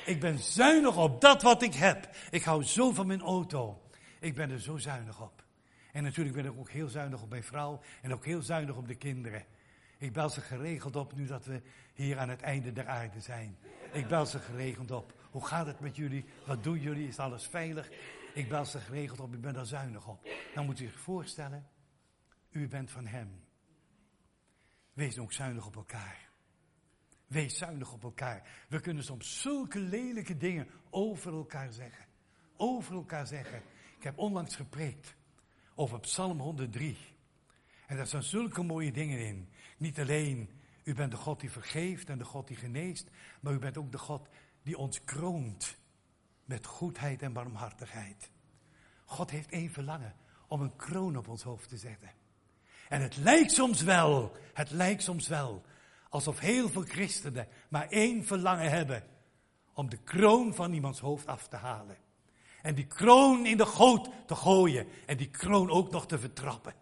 Ik ben zuinig op dat wat ik heb. Ik hou zo van mijn auto. Ik ben er zo zuinig op. En natuurlijk ben ik ook heel zuinig op mijn vrouw en ook heel zuinig op de kinderen. Ik bel ze geregeld op nu dat we hier aan het einde der aarde zijn. Ik bel ze geregeld op. Hoe gaat het met jullie? Wat doen jullie? Is alles veilig? Ik bel ze geregeld op. Ik ben daar zuinig op. Dan moet u zich voorstellen, u bent van hem. Wees ook zuinig op elkaar. Wees zuinig op elkaar. We kunnen soms zulke lelijke dingen over elkaar zeggen. Over elkaar zeggen. Ik heb onlangs gepreekt over Psalm 103. En daar staan zulke mooie dingen in. Niet alleen, u bent de God die vergeeft en de God die geneest, maar u bent ook de God die ons kroont met goedheid en barmhartigheid. God heeft één verlangen om een kroon op ons hoofd te zetten. En het lijkt soms wel, het lijkt soms wel alsof heel veel christenen maar één verlangen hebben. Om de kroon van iemands hoofd af te halen. En die kroon in de goot te gooien. En die kroon ook nog te vertrappen.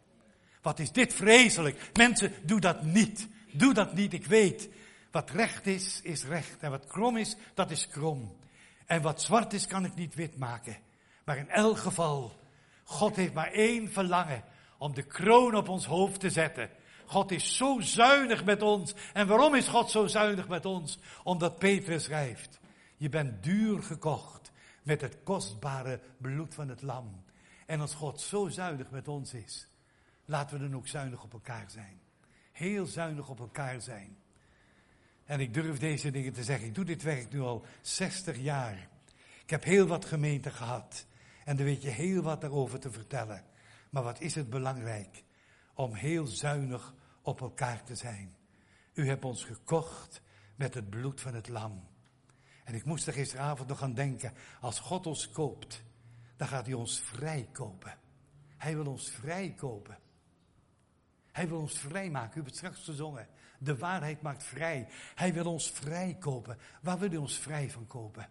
Wat is dit vreselijk. Mensen, doe dat niet. Doe dat niet. Ik weet. Wat recht is, is recht. En wat krom is, dat is krom. En wat zwart is, kan ik niet wit maken. Maar in elk geval, God heeft maar één verlangen. Om de kroon op ons hoofd te zetten. God is zo zuinig met ons. En waarom is God zo zuinig met ons? Omdat Petrus schrijft, je bent duur gekocht met het kostbare bloed van het lam. En als God zo zuinig met ons is, laten we dan ook zuinig op elkaar zijn. Heel zuinig op elkaar zijn. En ik durf deze dingen te zeggen. Ik doe dit werk nu al 60 jaar. Ik heb heel wat gemeenten gehad. En daar weet je heel wat daarover te vertellen. Maar wat is het belangrijk? Om heel zuinig op elkaar te zijn. U hebt ons gekocht met het bloed van het lam. En ik moest er gisteravond nog aan denken, als God ons koopt, dan gaat hij ons vrijkopen. Hij wil ons vrijkopen. Hij wil ons vrijmaken. U hebt het straks gezongen. De waarheid maakt vrij. Hij wil ons vrijkopen. Waar wil hij ons vrij van kopen?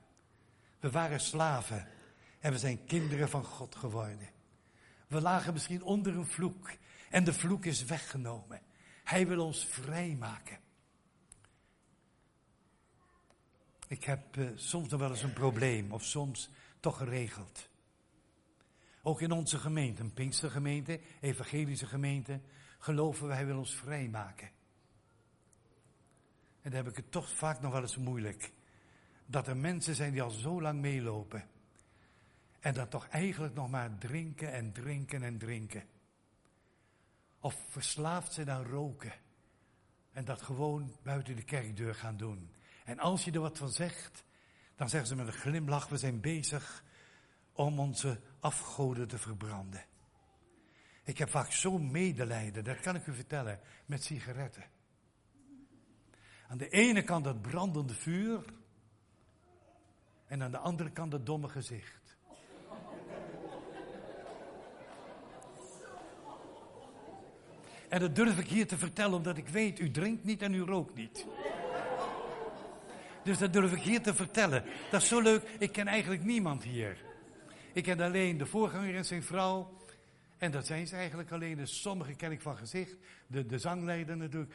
We waren slaven en we zijn kinderen van God geworden. We lagen misschien onder een vloek en de vloek is weggenomen. Hij wil ons vrijmaken. Ik heb uh, soms nog wel eens een probleem, of soms toch geregeld. Ook in onze gemeente, een Pinkstergemeente, evangelische gemeente, geloven wij wil ons vrijmaken. En dan heb ik het toch vaak nog wel eens moeilijk. Dat er mensen zijn die al zo lang meelopen. En dan toch eigenlijk nog maar drinken en drinken en drinken. Of verslaafd zijn aan roken. En dat gewoon buiten de kerkdeur gaan doen. En als je er wat van zegt, dan zeggen ze met een glimlach, we zijn bezig om onze afgoden te verbranden. Ik heb vaak zo'n medelijden, dat kan ik u vertellen, met sigaretten. Aan de ene kant dat brandende vuur en aan de andere kant dat domme gezicht. En dat durf ik hier te vertellen omdat ik weet, u drinkt niet en u rookt niet. Dus dat durf ik hier te vertellen. Dat is zo leuk, ik ken eigenlijk niemand hier. Ik ken alleen de voorganger en zijn vrouw. En dat zijn ze eigenlijk alleen. Dus sommige ken ik van gezicht. De, de zangleider natuurlijk.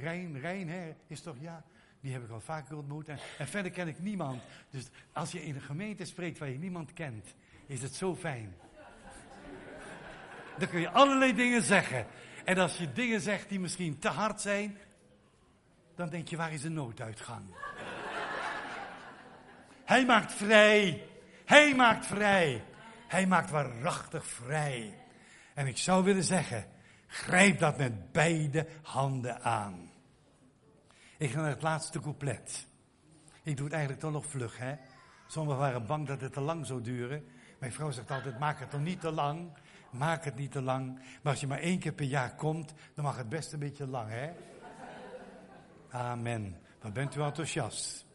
Rijn, Rijn is toch ja? Die heb ik al vaker ontmoet. En, en verder ken ik niemand. Dus als je in een gemeente spreekt waar je niemand kent, is het zo fijn. Dan kun je allerlei dingen zeggen. En als je dingen zegt die misschien te hard zijn, dan denk je, waar is de nooduitgang? Hij maakt vrij. Hij maakt vrij. Hij maakt waarachtig vrij. En ik zou willen zeggen, grijp dat met beide handen aan. Ik ga naar het laatste couplet. Ik doe het eigenlijk toch nog vlug, hè. Sommigen waren bang dat het te lang zou duren. Mijn vrouw zegt altijd, maak het toch niet te lang. Maak het niet te lang. Maar als je maar één keer per jaar komt, dan mag het best een beetje lang, hè. Amen. Wat bent u enthousiast.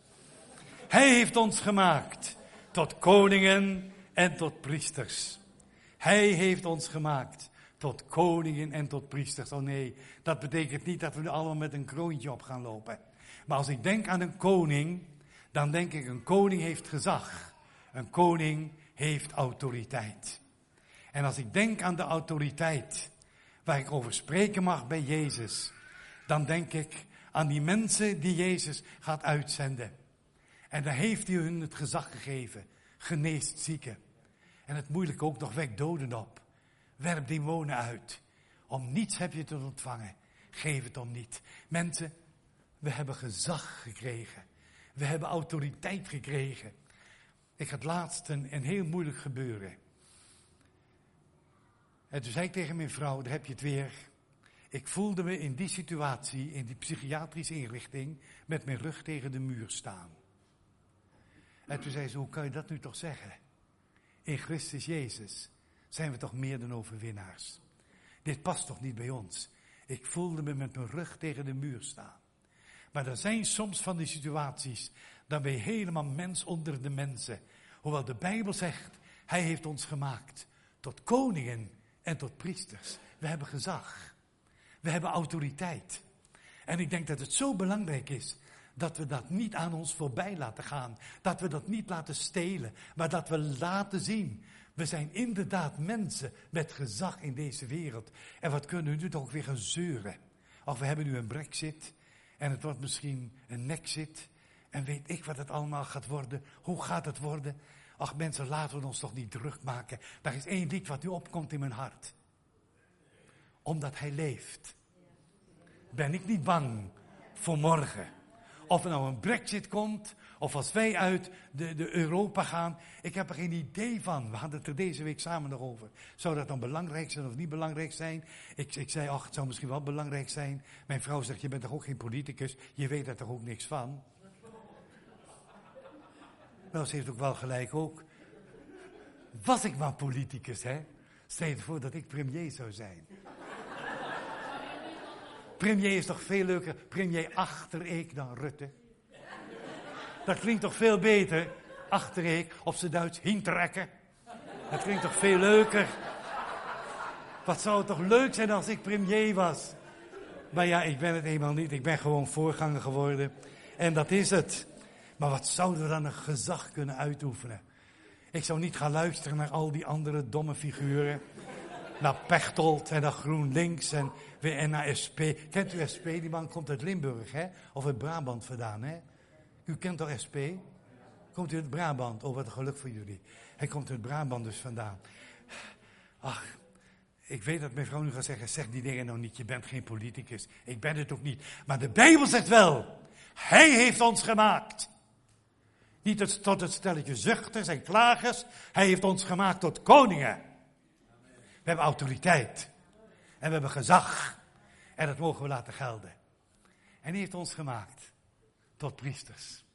Hij heeft ons gemaakt tot koningen en tot priesters. Hij heeft ons gemaakt tot koningen en tot priesters. Oh nee, dat betekent niet dat we allemaal met een kroontje op gaan lopen. Maar als ik denk aan een koning, dan denk ik een koning heeft gezag. Een koning heeft autoriteit. En als ik denk aan de autoriteit waar ik over spreken mag bij Jezus, dan denk ik aan die mensen die Jezus gaat uitzenden. En daar heeft hij hun het gezag gegeven. Geneest zieken. En het moeilijk ook nog weg doden op. Werp demonen uit. Om niets heb je te ontvangen. Geef het om niet. Mensen, we hebben gezag gekregen. We hebben autoriteit gekregen. Ik had laatst een, een heel moeilijk gebeuren. En toen zei ik tegen mijn vrouw, daar heb je het weer. Ik voelde me in die situatie, in die psychiatrische inrichting, met mijn rug tegen de muur staan. En toen zei ze, hoe kan je dat nu toch zeggen? In Christus Jezus zijn we toch meer dan overwinnaars. Dit past toch niet bij ons. Ik voelde me met mijn rug tegen de muur staan. Maar er zijn soms van die situaties, dan ben je helemaal mens onder de mensen. Hoewel de Bijbel zegt, Hij heeft ons gemaakt tot koningen en tot priesters. We hebben gezag. We hebben autoriteit. En ik denk dat het zo belangrijk is dat we dat niet aan ons voorbij laten gaan. Dat we dat niet laten stelen, maar dat we laten zien. We zijn inderdaad mensen met gezag in deze wereld. En wat kunnen we nu toch weer gaan zeuren? Of we hebben nu een brexit en het wordt misschien een nexit. En weet ik wat het allemaal gaat worden. Hoe gaat het worden? Ach mensen, laten we ons toch niet druk maken. Daar is één lied wat nu opkomt in mijn hart. Omdat hij leeft. Ben ik niet bang voor morgen. Of er nou een brexit komt, of als wij uit de, de Europa gaan. Ik heb er geen idee van. We hadden het er deze week samen nog over. Zou dat dan belangrijk zijn of niet belangrijk zijn? Ik, ik zei, ach, het zou misschien wel belangrijk zijn. Mijn vrouw zegt, je bent toch ook geen politicus? Je weet er toch ook niks van? Nou, ze heeft ook wel gelijk ook. Was ik maar politicus, hè? Stel je voor dat ik premier zou zijn. Premier is toch veel leuker, premier achter ik dan Rutte. Dat klinkt toch veel beter, achter ik, op zijn Duits, hintrekken. Dat klinkt toch veel leuker. Wat zou het toch leuk zijn als ik premier was. Maar ja, ik ben het eenmaal niet. Ik ben gewoon voorganger geworden. En dat is het. Maar wat zouden we dan een gezag kunnen uitoefenen? Ik zou niet gaan luisteren naar al die andere domme figuren. Naar Pechtold en naar GroenLinks en, en naar SP. Kent u SP? Die man komt uit Limburg, hè? Of uit Brabant vandaan, hè? U kent toch SP? Komt u uit Brabant? Oh, wat een geluk voor jullie. Hij komt uit Brabant dus vandaan. Ach, ik weet dat mijn vrouw nu gaat zeggen, zeg die dingen nou niet, je bent geen politicus. Ik ben het ook niet. Maar de Bijbel zegt wel, hij heeft ons gemaakt. Niet tot het stelletje zuchters en klagers. Hij heeft ons gemaakt tot koningen. We hebben autoriteit. En we hebben gezag. En dat mogen we laten gelden. En hij heeft ons gemaakt tot priesters.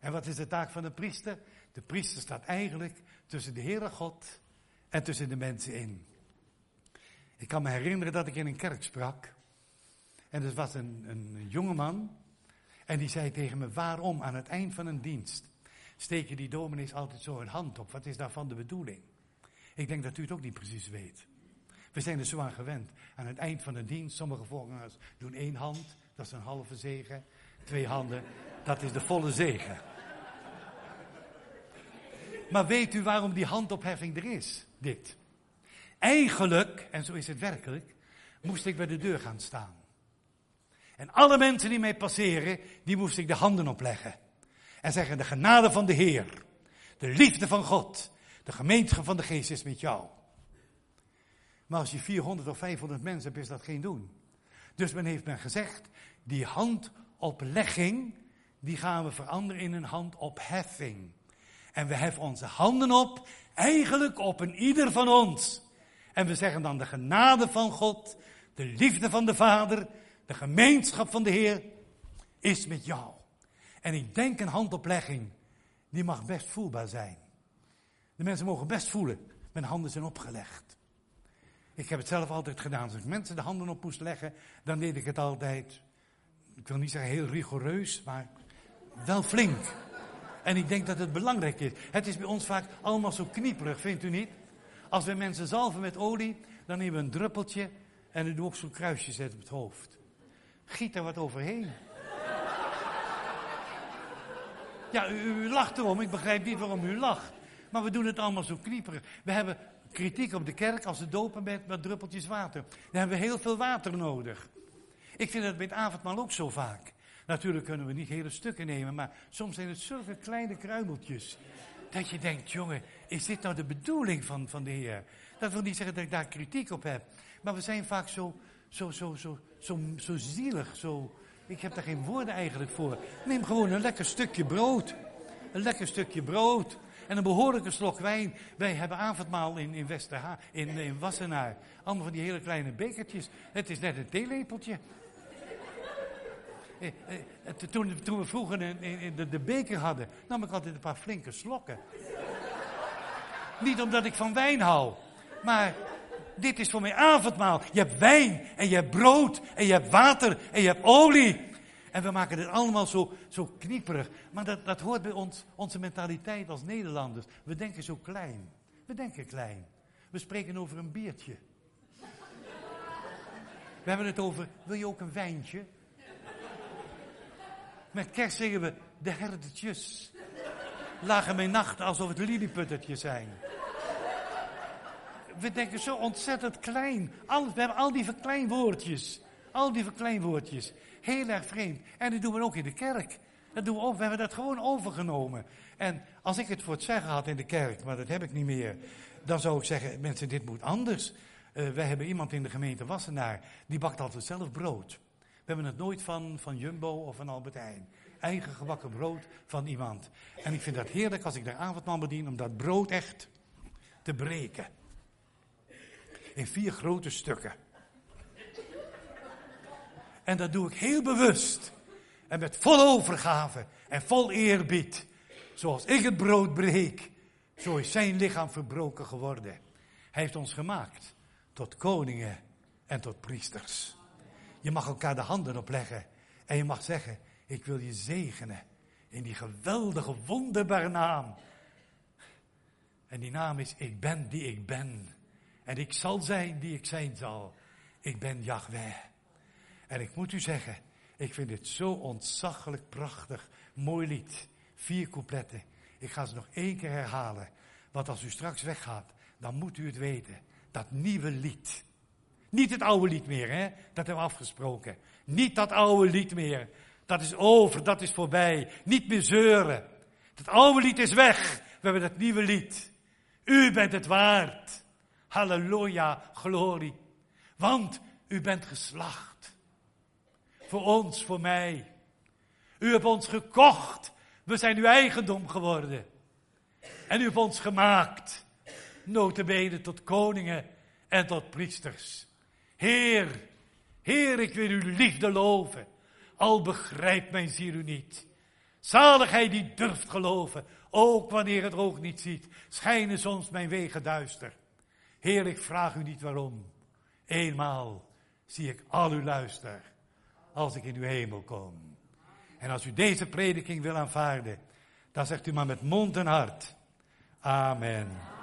En wat is de taak van de priester? De priester staat eigenlijk tussen de Heere God en tussen de mensen in. Ik kan me herinneren dat ik in een kerk sprak. En er was een, een jongeman. En die zei tegen me, waarom aan het eind van een dienst steken die dominees altijd zo een hand op? Wat is daarvan de bedoeling? Ik denk dat u het ook niet precies weet. We zijn er zo aan gewend. Aan het eind van de dienst, sommige voorgangers doen één hand, dat is een halve zegen. Twee handen, dat is de volle zegen. Maar weet u waarom die handopheffing er is? Dit. eigenlijk, en zo is het werkelijk, moest ik bij de deur gaan staan. En alle mensen die mij passeren, die moest ik de handen opleggen. En zeggen, de genade van de Heer, de liefde van God, de gemeenschap van de geest is met jou. Maar als je 400 of 500 mensen hebt, is dat geen doen. Dus men heeft men gezegd, die handoplegging, die gaan we veranderen in een handopheffing. En we heffen onze handen op, eigenlijk op een ieder van ons. En we zeggen dan de genade van God, de liefde van de Vader, de gemeenschap van de Heer is met jou. En ik denk een handoplegging, die mag best voelbaar zijn. De mensen mogen best voelen, mijn handen zijn opgelegd. Ik heb het zelf altijd gedaan. Als ik mensen de handen op moest leggen, dan deed ik het altijd, ik wil niet zeggen heel rigoureus, maar wel flink. En ik denk dat het belangrijk is. Het is bij ons vaak allemaal zo knieperig, vindt u niet? Als we mensen zalven met olie, dan nemen we een druppeltje en dan doe ook zo'n kruisje zetten op het hoofd. Giet er wat overheen. Ja, u, u, lacht erom, ik begrijp niet waarom u lacht. Maar we doen het allemaal zo knieperig. We hebben kritiek op de kerk als ze dopen met, met druppeltjes water. Dan hebben we heel veel water nodig. Ik vind het bij het avondmaal ook zo vaak. Natuurlijk kunnen we niet hele stukken nemen, maar soms zijn het zulke kleine kruimeltjes. Dat je denkt, jongen, is dit nou de bedoeling van, van de Heer? Dat wil niet zeggen dat ik daar kritiek op heb. Maar we zijn vaak zo, zo, zo, zo, zo, zo zielig, zo... Ik heb daar geen woorden eigenlijk voor. Neem gewoon een lekker stukje brood. Een lekker stukje brood. En een behoorlijke slok wijn. Wij hebben avondmaal in, in Westerha, in, in Wassenaar. Allemaal van die hele kleine bekertjes. Het is net een theelepeltje. Eh, eh, toen, we vroeger de, de beker hadden, nam ik altijd een paar flinke slokken. Niet omdat ik van wijn hou, maar dit is voor mij avondmaal. Je hebt wijn en je hebt brood en je hebt water en je hebt olie. En we maken het allemaal zo, zo knieperig. Maar dat, dat hoort bij ons, onze mentaliteit als Nederlanders. We denken zo klein. We denken klein. We spreken over een biertje. We hebben het over, wil je ook een wijntje? Met kerst zingen we de herdertjes. Lagen mijn nacht alsof het liliputtertjes zijn. We denken zo ontzettend klein. We hebben al die verkleinwoordjes. Al die verkleinwoordjes. Heel erg vreemd. En dat doen we ook in de kerk. Dat doen we ook. We hebben dat gewoon overgenomen. En als ik het voor het zeggen had in de kerk, maar dat heb ik niet meer. Dan zou ik zeggen, mensen, dit moet anders. Uh, wij hebben iemand in de gemeente Wassenaar, die bakt altijd zelf brood. We hebben het nooit van, van Jumbo of van Albert Heijn. Eigen gebakken brood van iemand. En ik vind dat heerlijk als ik daar avondmaal bedien om dat brood echt te breken. In vier grote stukken. En dat doe ik heel bewust. En met vol overgave en vol eerbied. Zoals ik het brood breek, zo is zijn lichaam verbroken geworden. Hij heeft ons gemaakt tot koningen en tot priesters. Je mag elkaar de handen opleggen. En je mag zeggen, ik wil je zegenen. In die geweldige, wonderbare naam. En die naam is, ik ben die ik ben. En ik zal zijn die ik zijn zal. Ik ben Yahweh. En ik moet u zeggen, ik vind dit zo ontzaglijk prachtig, mooi lied. Vier coupletten. Ik ga ze nog één keer herhalen. Want als u straks weggaat, dan moet u het weten. Dat nieuwe lied. Niet het oude lied meer, hè? Dat hebben we afgesproken. Niet dat oude lied meer. Dat is over, dat is voorbij. Niet meer zeuren. Het oude lied is weg. We hebben het nieuwe lied. U bent het waard. Halleluja, glorie. Want u bent geslacht. Voor ons, voor mij. U hebt ons gekocht. We zijn uw eigendom geworden. En u hebt ons gemaakt. Notabene tot koningen en tot priesters. Heer, Heer, ik wil uw liefde loven, al begrijpt mijn ziel u niet. Zaligheid die durft geloven, ook wanneer het oog niet ziet, schijnen soms mijn wegen duister. Heer, ik vraag u niet waarom. Eenmaal zie ik al uw luister, als ik in uw hemel kom. En als u deze prediking wil aanvaarden, dan zegt u maar met mond en hart. Amen.